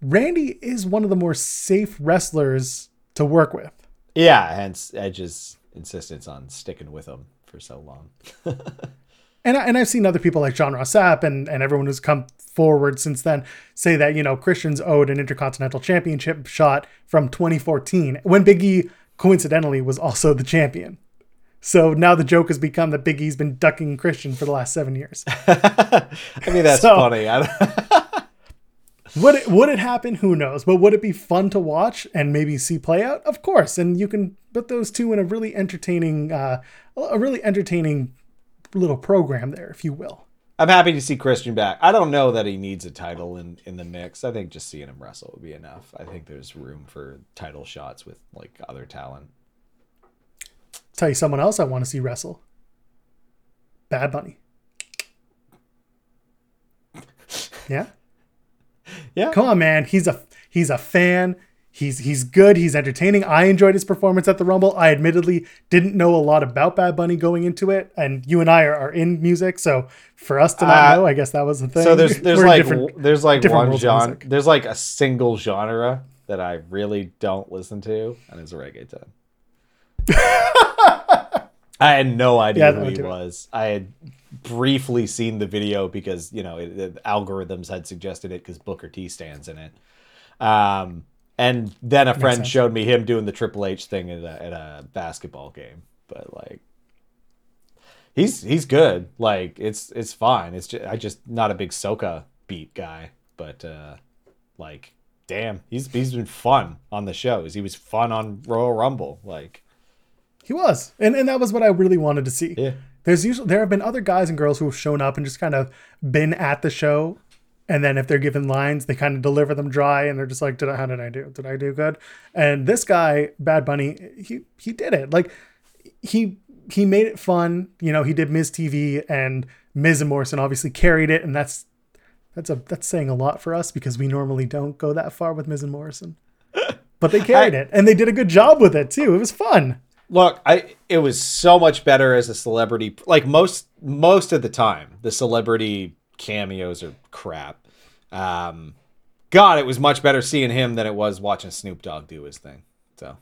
Randy is one of the more safe wrestlers to work with. yeah hence edge's insistence on sticking with him for so long And, I, and I've seen other people like John Rossap and, and everyone who's come forward since then say that, you know, Christian's owed an Intercontinental Championship shot from 2014 when Big E coincidentally was also the champion. So now the joke has become that Big E's been ducking Christian for the last seven years. i mean that's So- funny I don't- Would it would it happen? Who knows? But would it be fun to watch and maybe see play out? Of course. And you can put those two in a really entertaining, uh, a really entertaining little program there, if you will. I'm happy to see Christian back. I don't know that he needs a title in, in the mix. I think just seeing him wrestle would be enough. I think there's room for title shots with like other talent. Tell you someone else I want to see wrestle. Bad Bunny. Yeah. Yeah. Come on, man. He's a he's a fan. He's he's good. He's entertaining. I enjoyed his performance at the Rumble. I admittedly didn't know a lot about Bad Bunny going into it, and you and I are, are in music, so for us to not Uh, know, I guess that was the thing. So there's there's We're like there's like one genre. There's like a single genre that I really don't listen to, and it's reggaeton. I had no idea Yeah, who he it. was. I had briefly seen the video because you know it, the algorithms had suggested it because Booker T stands in it. Um, and then a friend showed me him doing the Triple H thing at a, at a basketball game. But like, he's he's good. Like it's it's fine. It's just I just not a big Soka beat guy. But uh, like, damn, he's he's been fun on the shows. He was fun on Royal Rumble. Like, He was, and and that was what I really wanted to see. yeah, There's usually there have been other guys and girls who have shown up and just kind of been at the show, and then if they're given lines, they kind of deliver them dry, and they're just like, "Did I, how did I do? Did I do good?" And this guy, Bad Bunny, he he did it. Like he he made it fun. You know, he did Miz TV and Miz and Morrison obviously carried it, and that's that's a that's saying a lot for us because we normally don't go that far with Miz and Morrison. But they carried it, and they did a good job with it too. It was fun. Look, I it was so much better as a celebrity. Like most most of the time, the celebrity cameos are crap. Um, God, it was much better seeing him than it was watching Snoop Dogg do his thing. So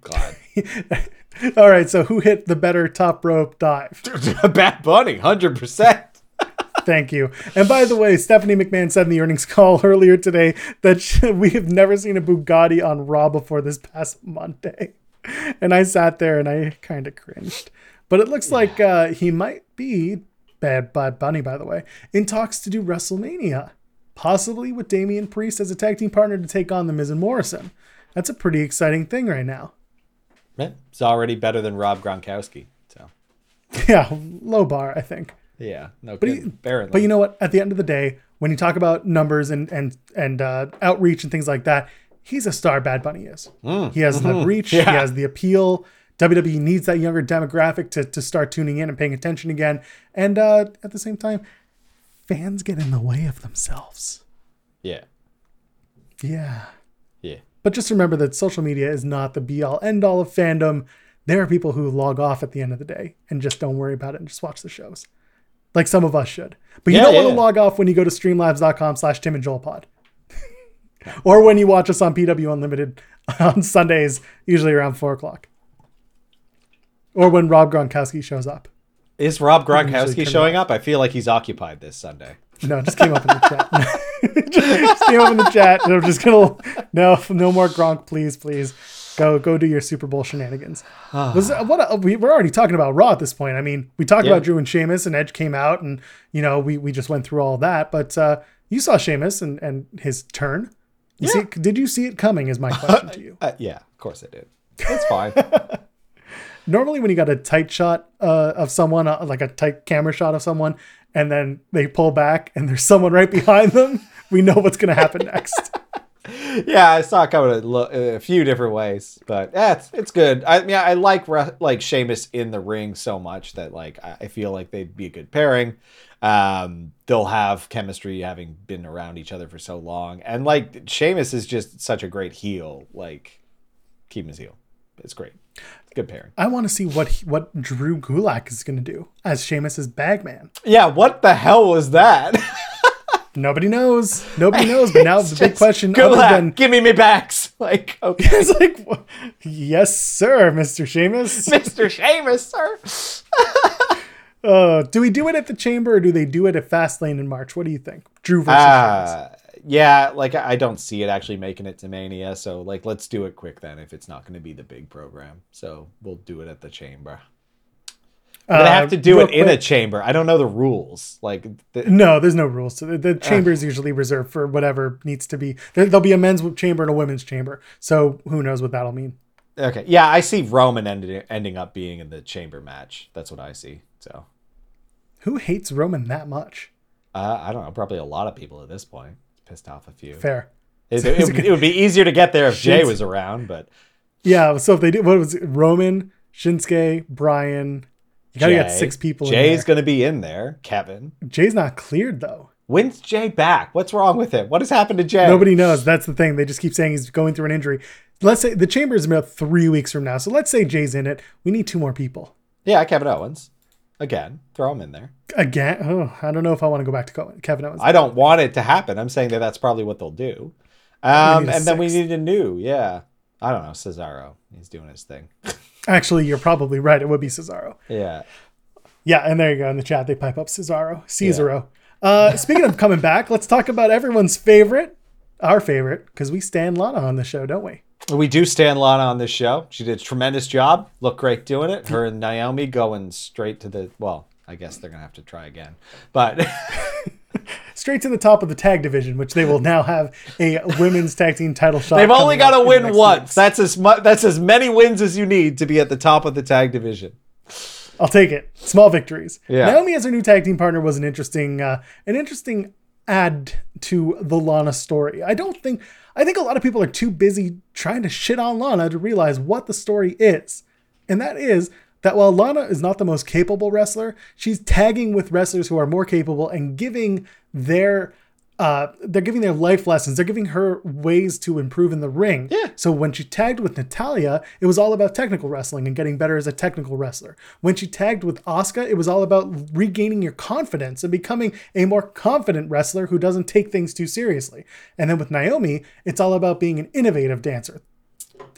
glad. All right, so who hit the better top rope dive? Bad Bunny, hundred percent. Thank you. And by the way, Stephanie McMahon said in the earnings call earlier today that she- we have never seen a Bugatti on Raw before this past Monday. And I sat there and I kind of cringed. But it looks like uh, he might be, Bad Bad Bunny, by the way, in talks to do WrestleMania, possibly with Damian Priest as a tag team partner to take on The Miz and Morrison. That's a pretty exciting thing right now. It's already better than Rob Gronkowski. So Yeah, low bar, I think. yeah, no But, Apparently, but you know what? At the end of the day, when you talk about numbers and and and uh, outreach and things like that, he's a star. Bad Bunny is. he has the reach. He has the appeal. WWE needs that younger demographic to to start tuning in and paying attention again. And uh, at the same time, fans get in the way of themselves. yeah, Yeah. yeah. But just remember that social media is not the be all end all of fandom. There are people who log off at the end of the day and just don't worry about it and just watch the shows. Like some of us should. But you Yeah, don't want to log off when you go to streamlabs.com slash Tim and Joel pod. Or when you watch us on PW Unlimited on Sundays, usually around four o'clock. Or when Rob Gronkowski shows up. Is Rob Gronkowski showing up? I feel like he's occupied this Sunday. No, it just came up in the chat. just came up in the chat. I'm just gonna no, no more Gronk, please, please. Go, go do your Super Bowl shenanigans. Was what we, we're already talking about Raw at this point. I mean, we talked Yeah. about Drew and Sheamus, and Edge came out, and you know, we we just went through all that. But uh, you saw Sheamus and and his turn. You it- did you see it coming? Is my question to you. Uh, yeah, of course I did. It's fine. Normally, when you got a tight shot uh, of someone, uh, like a tight camera shot of someone, and then they pull back and there's someone right behind them, we know what's going to happen next. Yeah, I saw it coming a, a few different ways, but yeah, it's, it's good. I mean, I like like Sheamus in the ring so much that like I I feel like they'd be a good pairing. Um, they'll have chemistry having been around each other for so long, and like Sheamus is just such a great heel. Like, keep him as heel. It's great. It's good pairing. I want to see what he, what Drew Gulak is going to do as Sheamus's bagman. Yeah, what the hell was that? Nobody knows. Nobody knows. But now the big question, Good other than Give me me backs. Like, okay, it's like, yes, sir, Mister Sheamus. Mr. Sheamus, sir. Uh, do we do it at the Chamber or do they do it at Fastlane in March? What do you think, Drew versus Sheamus? Uh, yeah, like I I don't see it actually making it to Mania, so like let's do it quick then if it's not going to be the big program. So we'll do it at the chamber. But I Uh, have to do real it in a chamber. I don't know the rules. Like, the, No, there's no rules. So the, the chamber is usually reserved for whatever needs to be. There, there'll be a men's chamber and a women's chamber. So who knows what that'll mean? okay, yeah, I see Roman ending ending up being in the chamber match. That's what I see. So Who hates Roman that much? uh, I don't know. Probably a lot of people at this point pissed off a few. Fair. It, it would- it would be easier to get there if Jay was around, but Yeah. So if they do, what was it? Roman, Shinsuke, Bryan. You gotta get six people. Jay's to be in there. Kevin. Jay's not cleared though. When's Jay back? What's wrong with him? What has happened to Jay? Nobody knows. That's the thing. They just keep saying he's going through an injury. Let's say the chamber is about three weeks from now. So let's say Jay's in it. We need two more people. Yeah, Kevin Owens. Again, throw him in there. Again, oh, I don't know if I want to go back to Kevin Owens. I don't want it to happen. I'm saying that that's probably what they'll do. Um, and then we need a new, yeah. I don't know, Cesaro. He's doing his thing. Actually, you're probably right. It would be Cesaro. Yeah. Yeah, and there you go in the chat. They pipe up Cesaro, Cesaro. Uh, speaking of coming back, let's talk about everyone's favorite our favorite, because we stand Lana on the show, don't we? We do stand Lana on this show. She did a tremendous job. Looked great doing it. Her and Naomi going straight to the well. I guess they're gonna have to try again, but Straight to the top of the tag division, which they will now have a women's tag team title shot. they've only got to win once. That's as much. That's as many wins as you need to be at the top of the tag division. I'll take it. Small victories. Yeah. Naomi as her new tag team partner was an interesting, uh, an interesting add to the Lana story. I don't think. I think a lot of people are too busy trying to shit on Lana to realize what the story is, and that is that while Lana is not the most capable wrestler, she's tagging with wrestlers who are more capable and giving their. Uh, they're giving their life lessons. They're giving her ways to improve in the ring. Yeah. So when she tagged with Natalya, it was all about technical wrestling and getting better as a technical wrestler. When she tagged with Asuka, it was all about regaining your confidence and becoming a more confident wrestler who doesn't take things too seriously. And then with Naomi, it's all about being an innovative dancer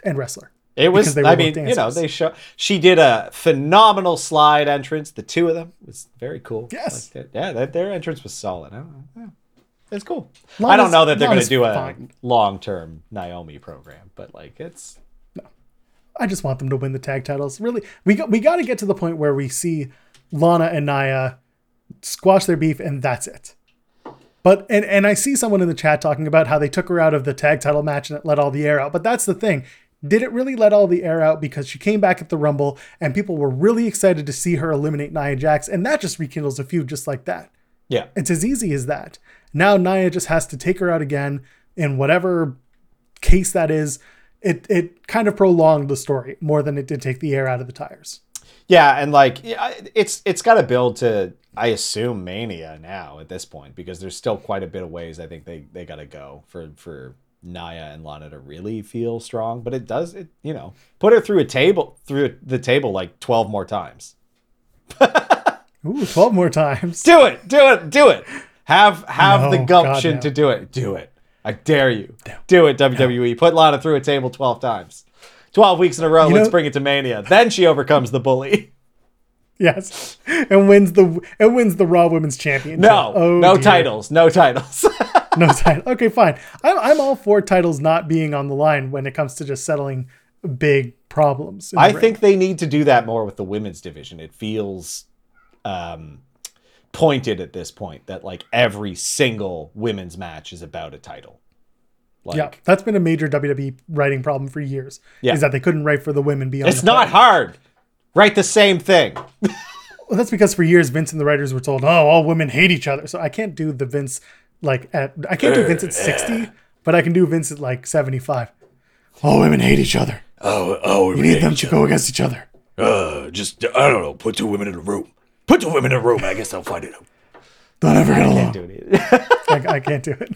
and wrestler. It was. They I mean, you know, they show. She did a phenomenal slide entrance. The two of them it was very cool. Yes. Like, yeah, that, their entrance was solid. I don't know. Yeah. It's cool. I don't know that they're going to do a long-term Naomi program, but like it's No, I just want them to win the tag titles. Really, we got, we got to get to the point where we see Lana and Nia squash their beef, and that's it. But and and I see someone in the chat talking about how they took her out of the tag title match and it let all the air out. But that's the thing. Did it really let all the air out because she came back at the Rumble and people were really excited to see her eliminate Nia Jax, and that just rekindles a feud just like that. yeah. It's as easy as that. Now Nia just has to take her out again in whatever case that is. It it kind of prolonged the story more than it did take the air out of the tires. Yeah, and like yeah, it's it's got to build to I assume Mania now at this point because there's still quite a bit of ways I think they they got to go for for Nia and Lana to really feel strong, but it does it you know put her through a table through the table like 12 more times. Ooh, 12 more times. Do it, do it, do it. Have have the gumption God, no. to do it. Do it. I dare you. Do it, WWE. Put Lana through a table 12 times. 12 weeks in a row. You let's know- bring it to Mania. Then she overcomes the bully. Yes. And wins the and wins the Raw Women's Championship. No, Oh, no dear. titles. No titles. No title. Okay, fine. I'm I'm all for titles not being on the line when it comes to just settling big problems. I ring. think they need to do that more with the women's division. It feels um, pointed at this point that like every single women's match is about a title. Like, yeah, that's been a major WWE writing problem for years. Yeah. Is that they couldn't write for the women beyond. it's the not hard. Write the same thing. Well, that's because for years Vince and the writers were told, "Oh, all women hate each other." So I can't do the Vince like at I can't do Vince at sixty, but I can do Vince at like seventy-five. All women hate each other. Oh, oh, We need them to go against each other. Uh, just I don't know. Put two women in a room. Put two women in a room. I guess they'll find it out. They'll never get along. I can't Do it. I, I can't do it.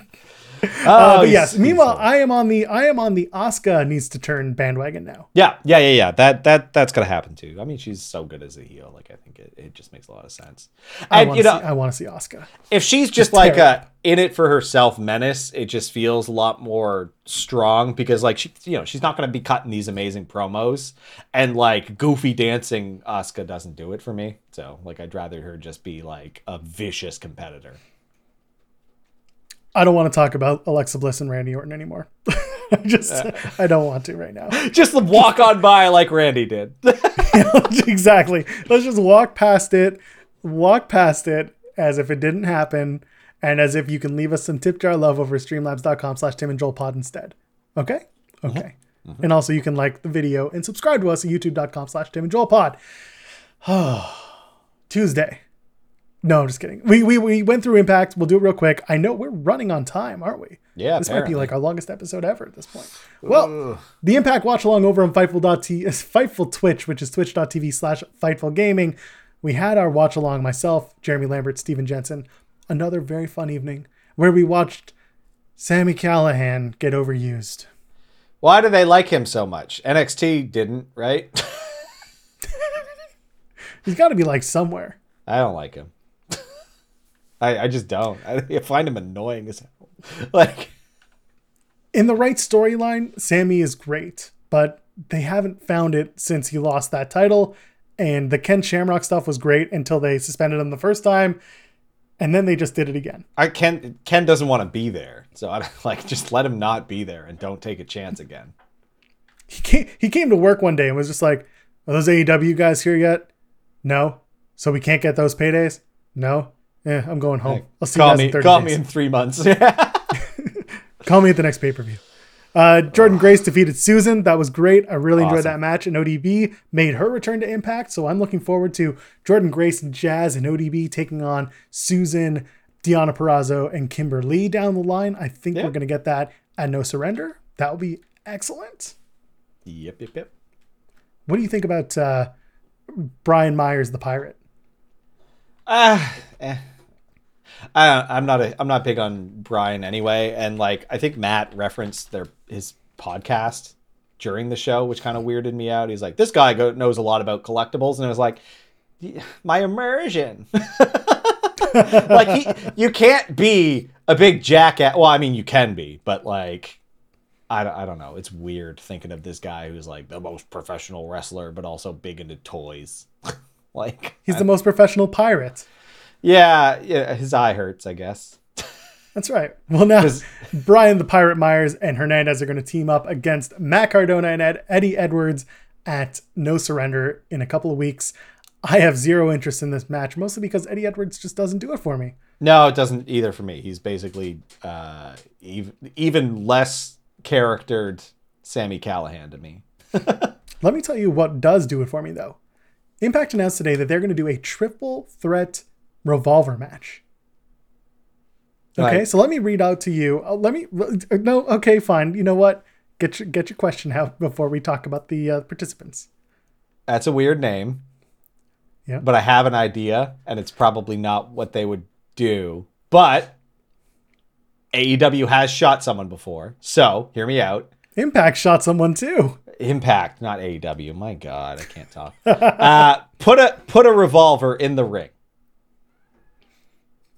Oh, Uh, but yes. Meanwhile, I am on the I am on the Asuka needs to turn bandwagon now. yeah, yeah, yeah, yeah. That that that's gonna happen too. I mean, she's so good as a heel. Like, I think it, it just makes a lot of sense. I And want you to know, see, I want to see Asuka. if she's just like a in it for herself menace, it just feels a lot more strong because like she, you know, she's not going to be cutting these amazing promos and like goofy dancing. Asuka doesn't do it for me, so like I'd rather her just be like a vicious competitor. I don't want to talk about Alexa Bliss and Randy Orton anymore. I just I don't want to right now. Just walk on by like Randy did. exactly. Let's just walk past it, walk past it as if it didn't happen, and as if you can leave us some tip jar love over streamlabs.com slash Tim and Joel pod instead. Okay? Uh-huh. Okay. Mm-hmm. And also you can like the video and subscribe to us at youtube.com slash Tim and Joel pod. Tuesday. No, I'm just kidding. We, we we went through Impact. We'll do it real quick. I know we're running on time, aren't we? Yeah, This might be like our longest episode ever at this point. Well, the Impact watch along over on Fightful.t is Fightful Twitch, which is twitch.tv slash Fightful Gaming. We had our watch along, myself, Jeremy Lambert, Steven Jensen. Another very fun evening where we watched Sami Callihan get overused. Why do they like him so much? NXT didn't, right? He's got to be like somewhere. I don't like him. I I just don't. I, I find him annoying as hell. Like. In the right storyline, Sami is great, but they haven't found it since he lost that title. And the Ken Shamrock stuff was great until they suspended him the first time. and then they just did it again. I Ken Ken doesn't want to be there, so I like just let him not be there and don't take a chance again. He came, he came to work one day and was just like, "Are those AEW guys here yet? No. So we can't get those paydays? No. Yeah, I'm going home. I'll see call you guys me in 30 call days. me in three months. Call me at the next pay per view. Uh, Jordynne Grace defeated Susan. That was great. I really enjoyed that match. And ODB made her return to Impact. So I'm looking forward to Jordynne Grace and Jazz and ODB taking on Susan, Deonna Purrazzo, and Kimber Lee down the line. I think we're going to get that at No Surrender. That will be excellent. yep, yep, yep. What do you think about uh, Brian Myers, the pirate? Ah, eh. I, I'm not a I'm not big on Brian anyway, and like I think Matt referenced their his podcast during the show, which kind of weirded me out. He's like, "This guy go, knows a lot about collectibles," and I was like, "My immersion." like he, you can't be a big jackass. Well, I mean, you can be, but like, I, don't- I don't know. It's weird thinking of this guy who's like the most professional wrestler, but also big into toys. like, He's the most professional pirate. Yeah, yeah, his eye hurts, I guess. That's right. Well, now Brian the Pirate Myers and Hernandez are going to team up against Matt Cardona and Ed, Eddie Edwards at No Surrender in a couple of weeks. I have zero interest in this match, mostly because Eddie Edwards just doesn't do it for me. No, it doesn't either for me. He's basically uh, even even less charactered Sami Callihan to me. Let me tell you what does do it for me, though. Impact announced today that they're going to do a triple threat revolver match. Okay, Right. so let me read out to you. uh, let me no. Okay, fine. You know what? Get your get your question out before we talk about the uh, participants. That's a weird name. Yeah. But I have an idea, and it's probably not what they would do. But AEW has shot someone before, so hear me out. Impact shot someone too. Impact, not AEW. My God, I can't talk. uh, put a put a revolver in the ring.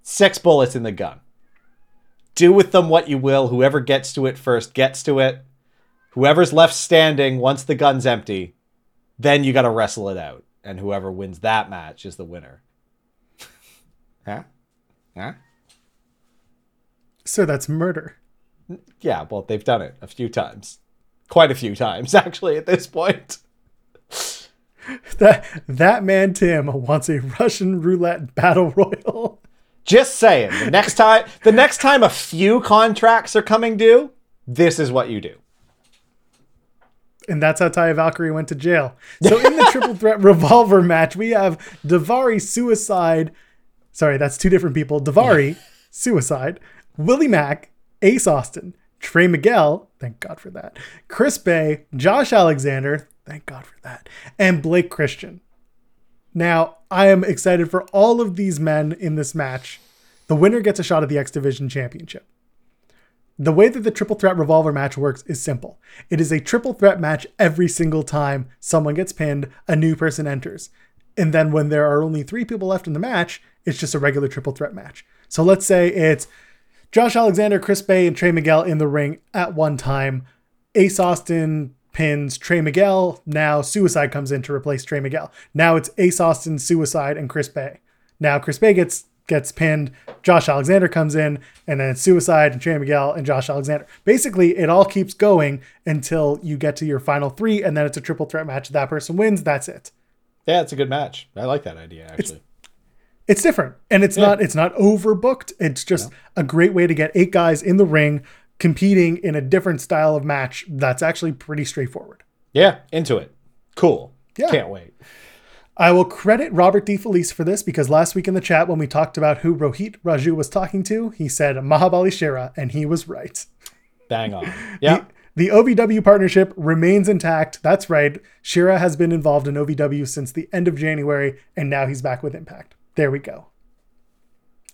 Six bullets in the gun. Do with them what you will. Whoever gets to it first gets to it. Whoever's left standing once the gun's empty, then you got to wrestle it out, and whoever wins that match is the winner. huh? Huh? So that's murder. Yeah. Well, they've done it a few times, quite a few times actually. At this point. That that man Tim wants a Russian roulette battle royal. Just saying. The next time, the next time a few contracts are coming due, this is what you do. And that's how Taya Valkyrie went to jail. So in the triple threat revolver match, we have Daivari Suicide. Sorry, that's two different people. Daivari Suicide, Willie Mack, Ace Austin, Trey Miguel. Thank God for that. Chris Bey, Josh Alexander. Thank God for that. And Blake Christian. Now, I am excited for all of these men in this match. The winner gets a shot at the X Division Championship. The way that the triple threat revolver match works is simple. It is a triple threat match every single time someone gets pinned, a new person enters. And then when there are only three people left in the match, it's just a regular triple threat match. So let's say it's Josh Alexander, Chris Bey, and Trey Miguel in the ring at one time. Ace Austin pins Trey Miguel. Now Suicide comes in to replace Trey Miguel. Now it's Ace Austin, Suicide, and Chris Bey. Now Chris Bey gets gets pinned. Josh Alexander comes in, and then it's Suicide and Trey Miguel and Josh Alexander. Basically, it all keeps going until you get to your final three, and then it's a triple threat match. That person wins. That's it. Yeah, it's a good match. I like that idea actually. It's different, and it's not it's not overbooked. It's just a great way to get eight guys in the ring competing in a different style of match. That's actually pretty straightforward. Yeah, into it. Cool. Yeah. Can't wait. I will credit Robert DeFelice for this because last week in the chat when we talked about who Rohit Raju was talking to, he said Mahabali Shera, and he was right. Bang on. Yeah. The OVW partnership remains intact. That's right. Shera has been involved in OVW since the end of January, and now he's back with Impact. There we go.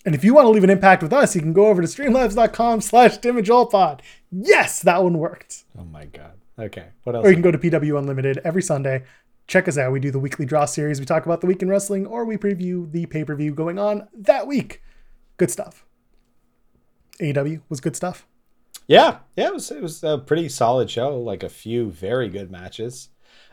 And if you want to leave an impact with us, you can go over to streamlabs.com slash damageallpod. Yes, that one worked. Oh my god. Okay. What else? Or you can go to PW Unlimited every Sunday. Check us out. We do the weekly draw series. We talk about the week in wrestling, or we preview the pay per view going on that week. Good stuff. AEW was good stuff. Yeah, yeah, it was it was a pretty solid show. Like a few very good matches.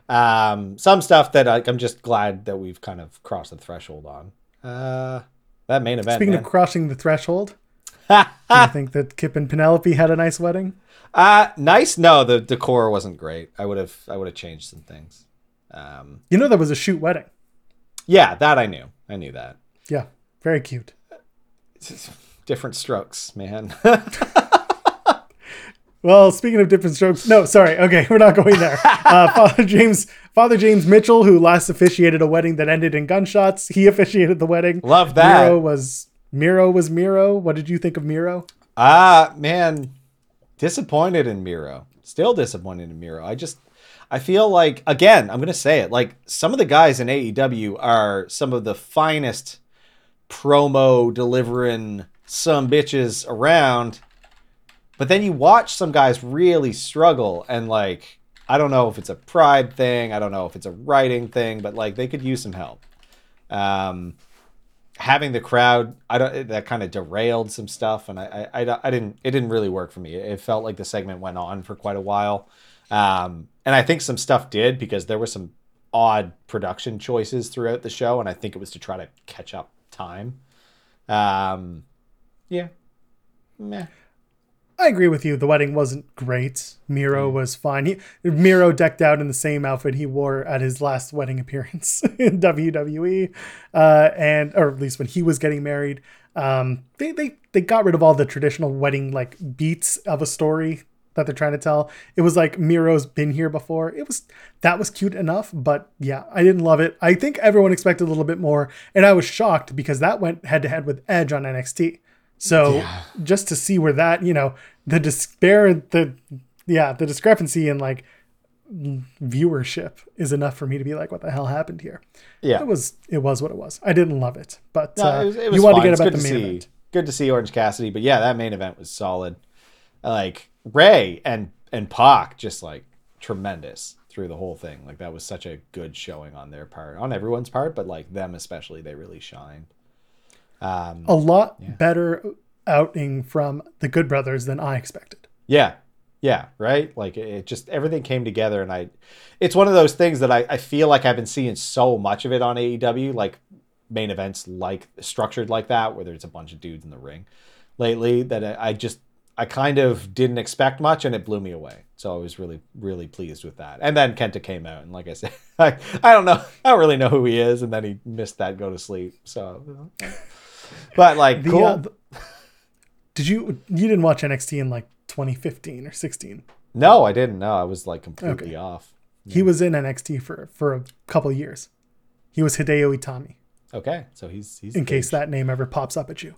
Um, some stuff that like, I'm just glad that we've kind of crossed the threshold on. Uh, that main event. Speaking man. of crossing the threshold, do you think that Kip and Penelope had a nice wedding? uh, nice. No, the decor wasn't great. I would have I would have changed some things. Um, You know, there was a shoot wedding. yeah, that I knew. I knew that. Yeah, very cute. Different strokes, man. Well, speaking of different strokes, no, sorry. Okay, we're not going there. Uh, Father James, Father James Mitchell, who last officiated a wedding that ended in gunshots, he officiated the wedding. Love that. Miro was Miro was Miro. What did you think of Miro? Ah, man, disappointed in Miro. Still disappointed in Miro. I just, I feel like again, I'm gonna say it. Like some of the guys in AEW are some of the finest promo delivering some bitches around. But then you watch some guys really struggle, and like, I don't know if it's a pride thing, I don't know if it's a writing thing, but like they could use some help. Um, having the crowd i don't that kind of derailed some stuff and I, I i didn't it didn't really work for me it felt like the segment went on for quite a while um and i think some stuff did because there were some odd production choices throughout the show and i think it was to try to catch up time um yeah Meh. I agree with you. The wedding wasn't great. Miro was fine. He, Miro decked out in the same outfit he wore at his last wedding appearance in WWE, uh, and or at least when he was getting married. Um, they they they got rid of all the traditional wedding like beats of a story that they're trying to tell. It was like Miro's been here before. It was that was cute enough, but yeah, I didn't love it. I think everyone expected a little bit more, and I was shocked because that went head to head with Edge on NXT. So just to see where that, you know, the despair, the yeah, the discrepancy in like viewership is enough for me to be like, what the hell happened here? yeah It was it was what it was. I didn't love it, but No, uh, it was, it was you wanted fine. to get about good the to main see. event. Good to see Orange Cassidy, but yeah, that main event was solid. Like Rey and and Pac just like tremendous through the whole thing. Like that was such a good showing on their part, on everyone's part, but like them especially, they really shined. Um, A lot better outing from the Good Brothers than I expected. Yeah. Yeah. Right. Like it it just everything came together, and I, it's one of those things that I, I feel like I've been seeing so much of it on AEW, like main events like structured like that, whether it's a bunch of dudes in the ring lately that I, I just I kind of didn't expect much, and it blew me away. So I was really really pleased with that. And then Kenta came out, and like I said, I, I don't know, I don't really know who he is, and then he missed that go to sleep. So, but like The, cool. uh, the- did you you didn't watch NXT in like 2015 or 16? no, I didn't. No, I was like completely Okay. off. He was in NXT for for a couple years. He was Hideo Itami. Okay, so he's he's In case that name ever pops up at you.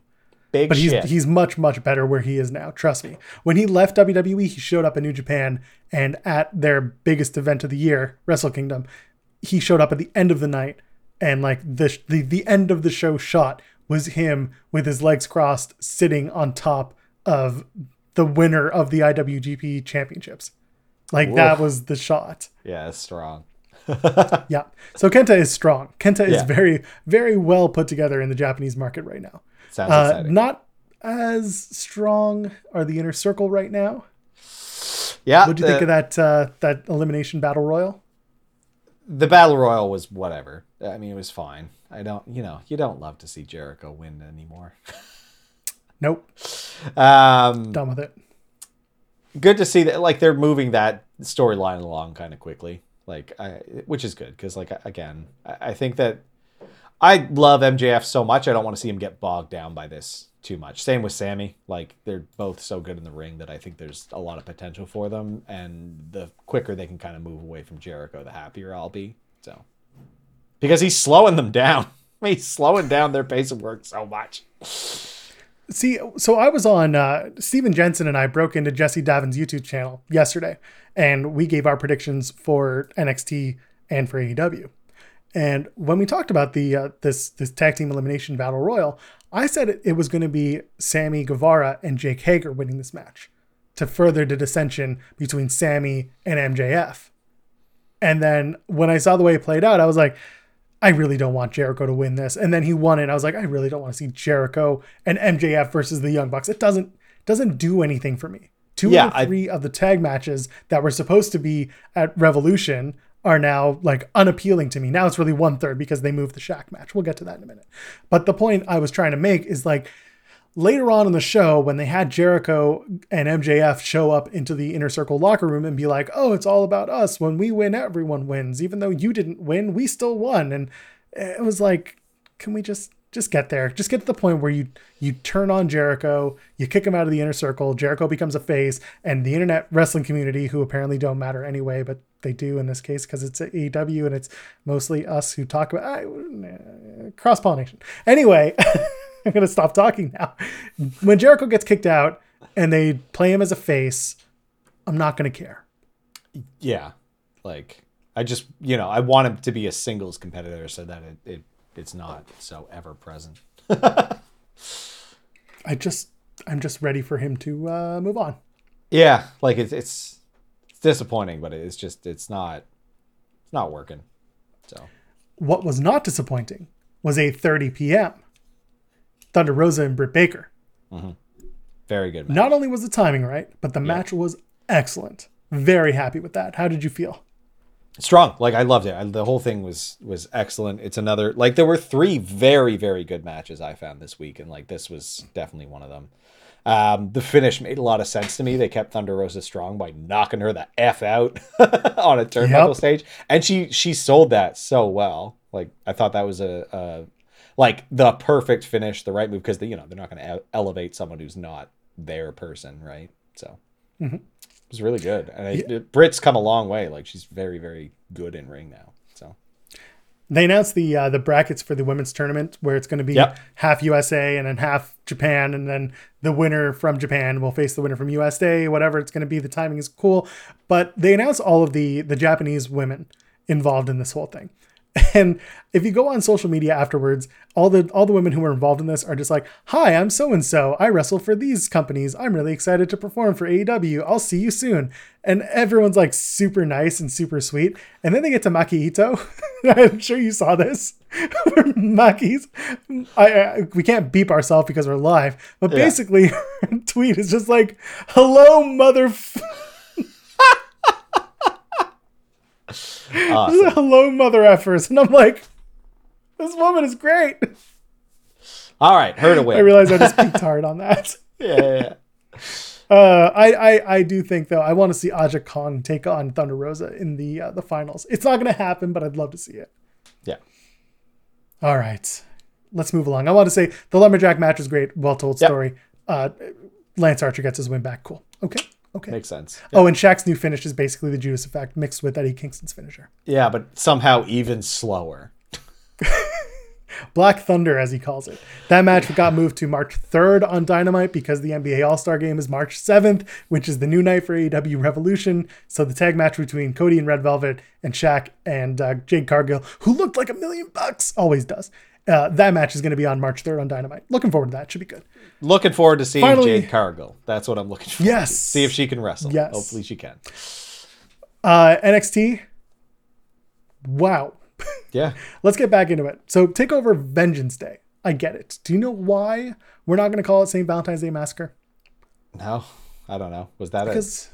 big but he's shit. he's much much better where he is now. Trust me. When he left WWE, he showed up in New Japan, and at their biggest event of the year, Wrestle Kingdom, he showed up at the end of the night, and like the the the end of the show shot was him with his legs crossed, sitting on top of the winner of the IWGP Championships. Like that was the shot. yeah, it's strong. Yeah. So Kenta is strong. Kenta is Yeah. very very well put together in the Japanese market right now. Sounds Uh, exciting. not as strong are the inner circle right now. yeah, What do you the, think of that uh, that elimination battle royal? the battle royal was whatever. I mean, it was fine. I don't, you know, you don't love to see Jericho win anymore. Nope, Um, done with it. good to see that, like they're moving that storyline along kind of quickly, like, I, which is good because, like, again, I, I think that I love MJF so much. I don't want to see him get bogged down by this too much. Same with Sammy. Like they're both so good in the ring that I think there's a lot of potential for them. And the quicker they can kind of move away from Jericho, the happier I'll be. So because he's slowing them down. He's slowing down their pace of work so much. See, so I was on uh, Steven Jensen and I broke into Jesse Davin's YouTube channel yesterday, and we gave our predictions for NXT and for AEW. And when we talked about the uh, this this tag team elimination battle royal, I said it, it was going to be Sammy Guevara and Jake Hager winning this match to further the dissension between Sammy and MJF. And then when I saw the way it played out, I was like, I really don't want Jericho to win this. And then he won it. I was like, I really don't want to see Jericho and MJF versus the Young Bucks. It doesn't doesn't do anything for me. Two Yeah, of the I- three of the tag matches that were supposed to be at Revolution are now like unappealing to me. Now it's really one third because they moved the Shaq match. We'll get to that in a minute. But the point I was trying to make is like later on in the show when they had Jericho and MJF show up into the inner circle locker room and be like, "Oh, it's all about us. When we win, everyone wins. Even though you didn't win, we still won." And it was like, can we just just get there? Just get to the point where you you turn on Jericho, you kick him out of the inner circle, Jericho becomes a face, and the internet wrestling community, who apparently don't matter anyway, but they do in this case because it's AEW and it's mostly us who talk about uh, cross pollination. Anyway. I'm gonna stop talking now. When Jericho gets kicked out and they play him as a face, I'm not gonna care. Yeah, like I just you know I want him to be a singles competitor so that it, it it's not so ever present. I just I'm just ready for him to uh, move on. Yeah, like it's it's it's disappointing, but it's just it's not it's not working. So what was not disappointing was a 30 p.m. Thunder Rosa and Britt Baker. very good. Match. Not only was the timing right, but the match was excellent. Very happy with that. How did you feel? strong like i loved it I, the whole thing was was excellent it's another like there were three very very good matches i found this week and like this was definitely one of them um the finish made a lot of sense to me they kept thunder rosa strong by knocking her the f out on a turnbuckle Yep. stage and she she sold that so well like i thought that was a, a like the perfect finish the right move because you know they're not going to elevate someone who's not their person right so it was really good and I, Britt's come a long way like she's very very good in ring now so They announced the uh, the brackets for the women's tournament where it's going to be Yep. half USA and then half Japan, and then the winner from Japan will face the winner from USA. Whatever it's going to be, the timing is cool. But they announced all of the the Japanese women involved in this whole thing. And if you go on social media afterwards, all the all the women who were involved in this are just like, "Hi, I'm so and so. I wrestle for these companies. I'm really excited to perform for AEW. I'll see you soon." And everyone's like super nice and super sweet. And then they get to Maki Ito. I'm sure you saw this. Maki's, I, I we can't beep ourselves because we're live, but Yeah. basically tweet is just like, "Hello, mother." F- awesome. Hello, mother effers. And I'm like, this woman is great. all right her to win I realize I just peaked hard on that. yeah, yeah, yeah. Uh, I, I I do think though I want to see Aja Kong take on Thunder Rosa in the uh, the finals. It's not going to happen, but I'd love to see it. yeah All right, let's move along. I want to say the lumberjack match was great, well told Yep. story. Uh, Lance Archer gets his win back. Cool. Okay. Okay. makes sense Oh, and Shaq's new finish is basically the Judas effect mixed with Eddie Kingston's finisher. yeah but somehow even slower Black Thunder, as he calls it. That match got moved to March 3rd on Dynamite because the NBA All Star game is March 7th, which is the new night for AEW Revolution. So the tag match between Cody and Red Velvet and Shaq and uh, Jade Cargill, who looked like a million bucks, always does. Uh, that match is going to be on March 3rd on Dynamite. Looking forward to that. Should be good. Looking forward to seeing Finally- Jade Cargill that's what I'm looking for Yes. see if she can wrestle Yes. hopefully she can Uh, NXT. Wow. yeah Let's get back into it. So, take over Vengeance Day. I get it. Do you know why we're not going to call it St. Valentine's Day Massacre? no I don't know was that a Because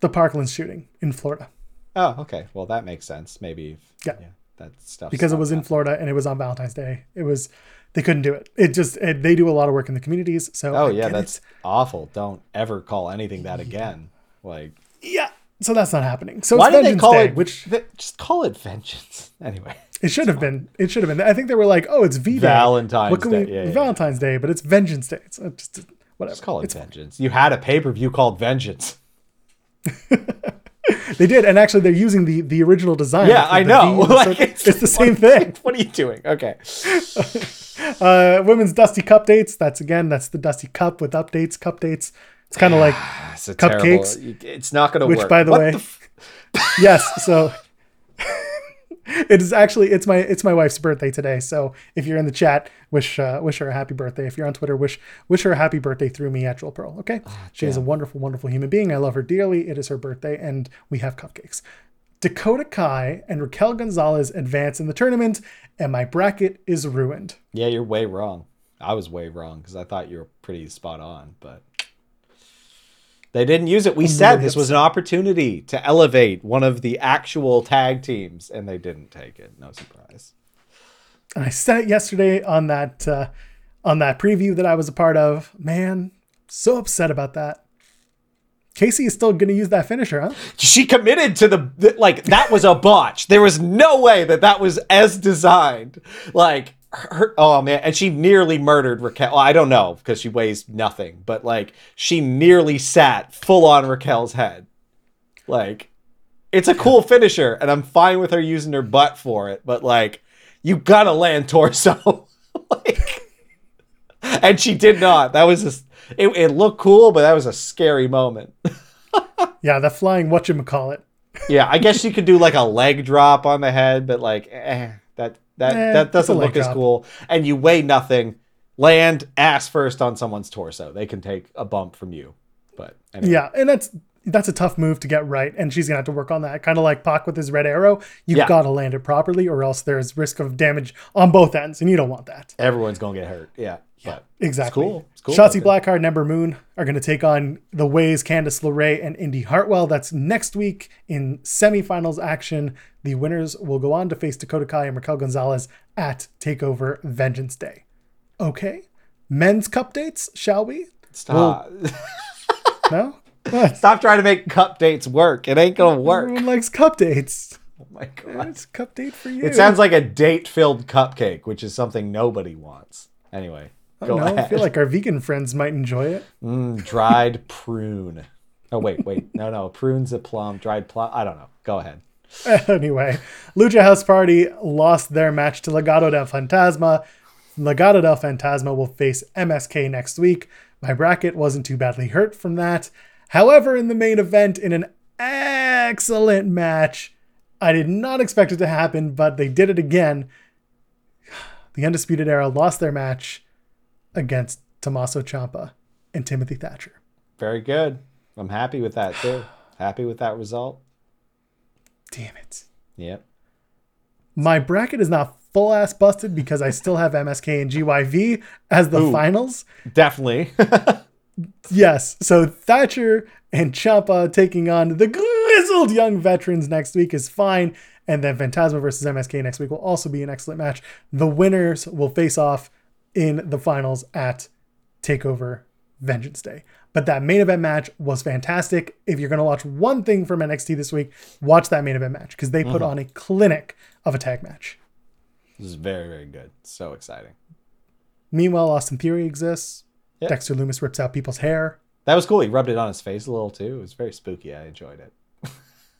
the Parkland shooting in Florida. oh okay well that makes sense maybe Yeah. that stuff because it was in Florida and it was on Valentine's Day. It was they couldn't do it. It just it, they do a lot of work in the communities. So oh I yeah that's it. awful don't ever call anything that again like yeah. So that's not happening. So why did they call Day, it which th- just call it vengeance anyway it should have been. It should have been. I think they were like, oh, it's V Day. Valentine's Day. we- Yeah, yeah, Valentine's Day, but it's Vengeance Day. It's uh, just whatever. Just call it It's- vengeance. You had a pay per view called Vengeance. they did, and actually they're using the the original design. Yeah, I know. Like, so it's, the same thing. What are you doing? Okay. Uh, women's Dusty Cup dates. That's again, that's the Dusty Cup with updates, cup dates. It's kind of like It's Cupcakes, terrible. It's not going to work. which by the What way f- yes so it is actually it's my it's my wife's birthday today. So if you're in the chat wish uh, wish her a happy birthday. If you're on twitter wish wish her a happy birthday through me at Joel Pearl okay? She is a wonderful wonderful human being. I love her dearly. It is her birthday and we have cupcakes. Dakota kai and raquel gonzalez advance in the tournament and my bracket is ruined. Yeah, you're way wrong. I was way wrong because I thought you were pretty spot on, but They didn't use it. We said this was an opportunity to elevate one of the actual tag teams, and they didn't take it. No surprise. And I said it yesterday on that uh, on that preview that I was a part of. Man, so upset about that. Kacy is still going to use that finisher, huh? She committed to the, the like that was a botch. There was no way that that was as designed. Like her, oh man, and she nearly murdered Raquel. Well, I don't know because she weighs nothing, but like she nearly sat full on Raquel's head. Like it's a cool finisher, and I'm fine with her using her butt for it, but like you gotta land torso. like, and she did not. That was just it, it looked cool, but that was a scary moment. Yeah, the flying whatchamacallit. yeah, I guess you could do like a leg drop on the head, but like eh, that that Eh, that doesn't look as cool. And you weigh nothing. Land ass first on someone's torso. They can take a bump from you. But anyway. Yeah, and that's that's a tough move to get right, and she's gonna have to work on that. Kind of like Pac with his red arrow, you've Yeah. got to land it properly, or else there's risk of damage on both ends, and you don't want that. everyone's gonna get hurt. Yeah, but Exactly. cool. It's cool. Shotzi Okay. Blackheart and Ember Moon are going to take on the Ways, Candice LeRae, and Indi Hartwell. That's next week in semifinals action. The winners will go on to face Dakota Kai and Raquel Gonzalez at TakeOver Vengeance Day. Okay. Men's cup dates, shall we? stop. No? What? stop trying to make cup dates work. It ain't gonna work. Everyone likes cup dates. Oh my god. It's cup date for you. It sounds like a date-filled cupcake, which is something nobody wants. Anyway, go no, I feel like our vegan friends might enjoy it. Mm, dried prune. Oh wait, wait, no, no, prune's a plum. Dried plum. I don't know. Go ahead. anyway, Lucha House Party lost their match to Legado del Fantasma. Legado del Fantasma will face MSK next week. My bracket wasn't too badly hurt from that. However, in the main event, in an excellent match, I did not expect it to happen, but they did it again. The Undisputed Era lost their match against Tommaso Ciampa and Timothy Thatcher. Very good. I'm happy with that too. Happy with that result. Damn it. Yep. My bracket is not full ass busted because I still have MSK and GYV as the Ooh. finals. Definitely. Yes. So Thatcher and Ciampa taking on the grizzled young veterans next week is fine. And then Fantasma versus MSK next week will also be an excellent match. The winners will face off in the finals at TakeOver Vengeance Day. But that main event match was fantastic. If you're going to watch one thing from NXT this week, watch that main event match because they put mm-hmm. on a clinic of a tag match. this is very, very good. So exciting. Meanwhile, Austin Theory exists. Yeah. Dexter Lumis rips out people's hair. That was cool. He rubbed it on his face a little too. It was very spooky. I enjoyed it.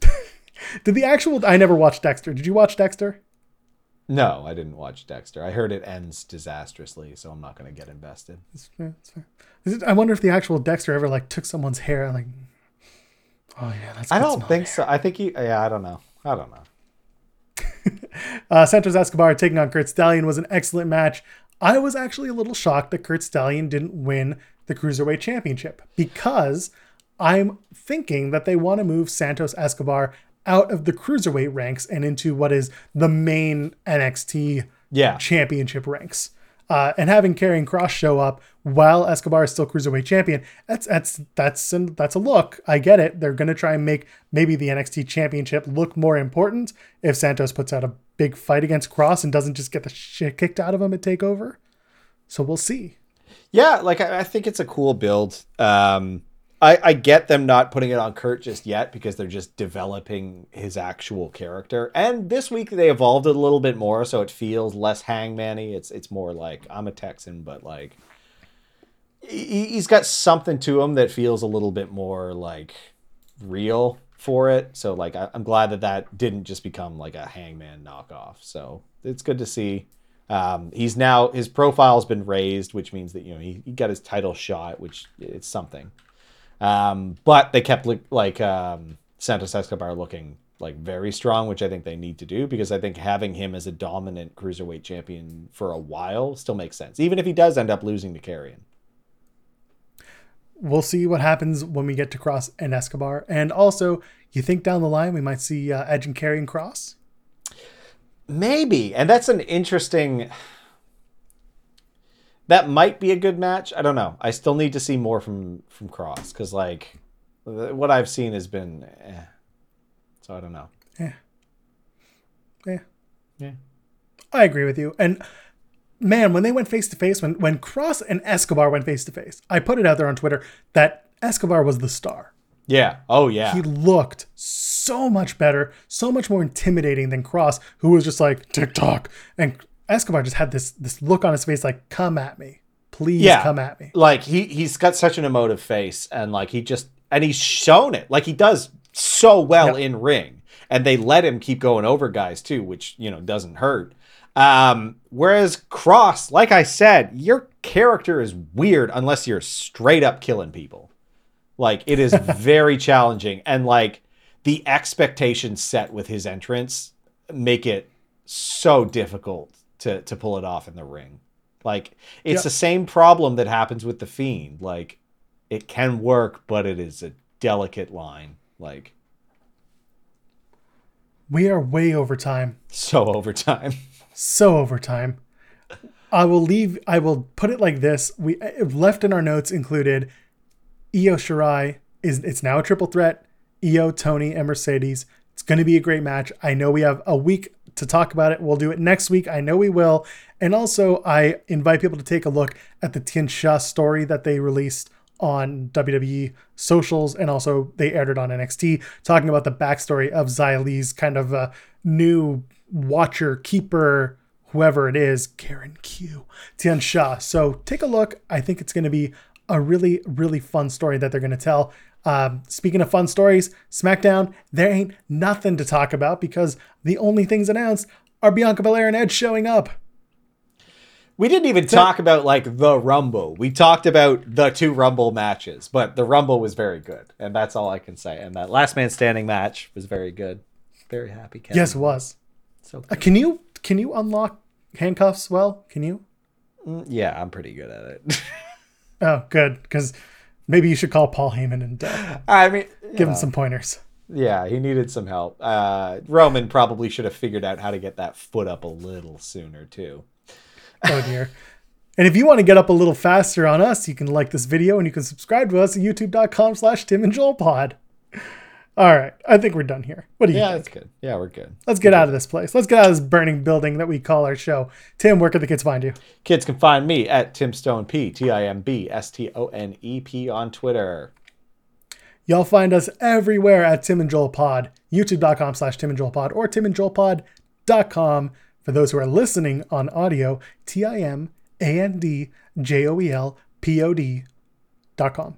Did the actual? I never watched Dexter. Did you watch Dexter? No, I didn't watch Dexter. I heard it ends disastrously, so I'm not going to get invested. It's fair, it's fair. Is it- I wonder if the actual Dexter ever like took someone's hair and like. Oh yeah, that's. I don't think hair. so. I think he. Yeah, I don't know. I don't know. Uh, Santos Escobar taking on Curt Stallion was an excellent match. I was actually a little shocked that Curt Stallion didn't win the Cruiserweight Championship because I'm thinking that they want to move Santos Escobar out of the Cruiserweight ranks and into what is the main NXT Yeah. championship ranks. Uh, and having Karrion Cross show up while Escobar is still cruiserweight champion, that's that's that's an, that's a look. I get it. They're gonna try and make maybe the NXT championship look more important if Santos puts out a big fight against Cross and doesn't just get the shit kicked out of him at Takeover. So we'll see. Yeah, like I, I think it's a cool build. Um, I, I get them not putting it on Curt just yet because they're just developing his actual character. And this week they evolved it a little bit more, so it feels less hangman-y. It's it's more like I'm a Texan, but like he, he's got something to him that feels a little bit more like real for it. So like I, I'm glad that that didn't just become like a hangman knockoff. So it's good to see. Um, he's now his profile's been raised, which means that you know he, he got his title shot, which it's something. Um, but they kept like, like um, Santos Escobar looking like very strong, which I think they need to do because I think having him as a dominant cruiserweight champion for a while still makes sense, even if he does end up losing to Karrion. We'll see what happens when we get to Cross and Escobar. And also, you think down the line we might see uh, Edge and Karrion Cross? Maybe, and that's an interesting. That might be a good match. I don't know. I still need to see more from from Cross because like What I've seen has been, eh. so I don't know. Yeah. Yeah. Yeah. I agree with you. And man, when they went face to face, when when Cross and Escobar went face to face, I put it out there on Twitter that Escobar was the star. Yeah. Oh yeah. He looked so much better, so much more intimidating than Cross, who was just like TikTok. And Escobar just had this this look on his face like, come at me. Please Yeah. come at me. like he he's got such an emotive face and like he just and he's shown it like he does so well Yep. in ring and they let him keep going over guys too which you know doesn't hurt um whereas cross like i said your character is weird unless you're straight up killing people like it is very challenging and like the expectations set with his entrance make it so difficult to to pull it off in the ring like it's Yep. the same problem that happens with the fiend. Like it can work, but it is a delicate line. Like We are way over time. so over time. so over time. I will leave. I will put it like this: we left in our notes included Io Shirai is it's now a triple threat. Io, Toni, and Mercedes. It's going to be a great match. I know we have a week to talk about it. We'll do it next week. I know we will. And also, I invite people to take a look at the Tian Sha story that they released on WWE socials, and also they aired it on NXT, talking about the backstory of Li's kind of uh, new watcher, keeper, whoever it is, Karen Q, Tian Sha. So take a look. I think it's going to be a really, really fun story that they're going to tell. Um, speaking of fun stories, SmackDown, there ain't nothing to talk about because the only things announced are Bianca Belair and Edge showing up. We didn't even talk about like the Rumble. We talked about the two Rumble matches, but the Rumble was very good, and that's all I can say. And that last man standing match was very good. Very happy. Kevin. Yes, it was. So Uh, can you can you unlock handcuffs? Well, can you? Mm, yeah, I'm pretty good at it. Oh, good. Because maybe you should call Paul Heyman and uh, I mean, give him some pointers. yeah, he needed some help. Uh, Roman probably should have figured out how to get that foot up a little sooner too. Oh dear. And if you want to get up a little faster on us, you can like this video and you can subscribe to us at youtube.com slash Tim and Joel Pod. All right. I think we're done here. What do you Yeah, think? that's good. Yeah, we're good. Let's get out of this place. Let's get out of this burning building that we call our show. Tim, where can the kids find you? Kids can find me at Tim Stone P T I M B S T O N E P on Twitter. Y'all find us everywhere at Tim and Joel Pod, youtube.com slash Tim and Joel Pod, or timandjoelpod.com. For those who are listening on audio, T I M A N D J O E L P O D dot com.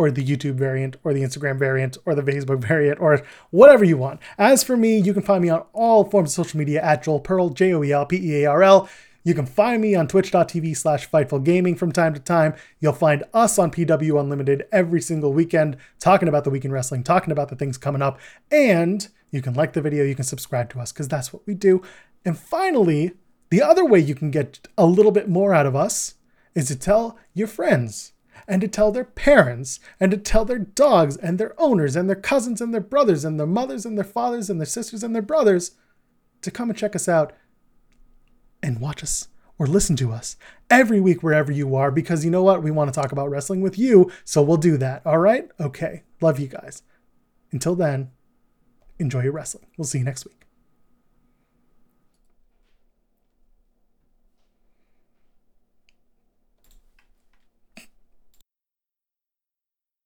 Or the YouTube variant, or the Instagram variant, or the Facebook variant, or whatever you want. As for me, you can find me on all forms of social media at Joel Pearl, J O E L P E A R L. You can find me on twitch.tv slash Fightful Gaming from time to time. You'll find us on PW Unlimited every single weekend, talking about the weekend wrestling, talking about the things coming up. And you can like the video, you can subscribe to us, because that's what we do. And finally, the other way you can get a little bit more out of us is to tell your friends and to tell their parents and to tell their dogs and their owners and their cousins and their brothers and their mothers and their fathers and their sisters and their brothers to come and check us out and watch us or listen to us every week wherever you are because you know what? We want to talk about wrestling with you, so we'll do that. All right? Okay. Love you guys. Until then, enjoy your wrestling. We'll see you next week.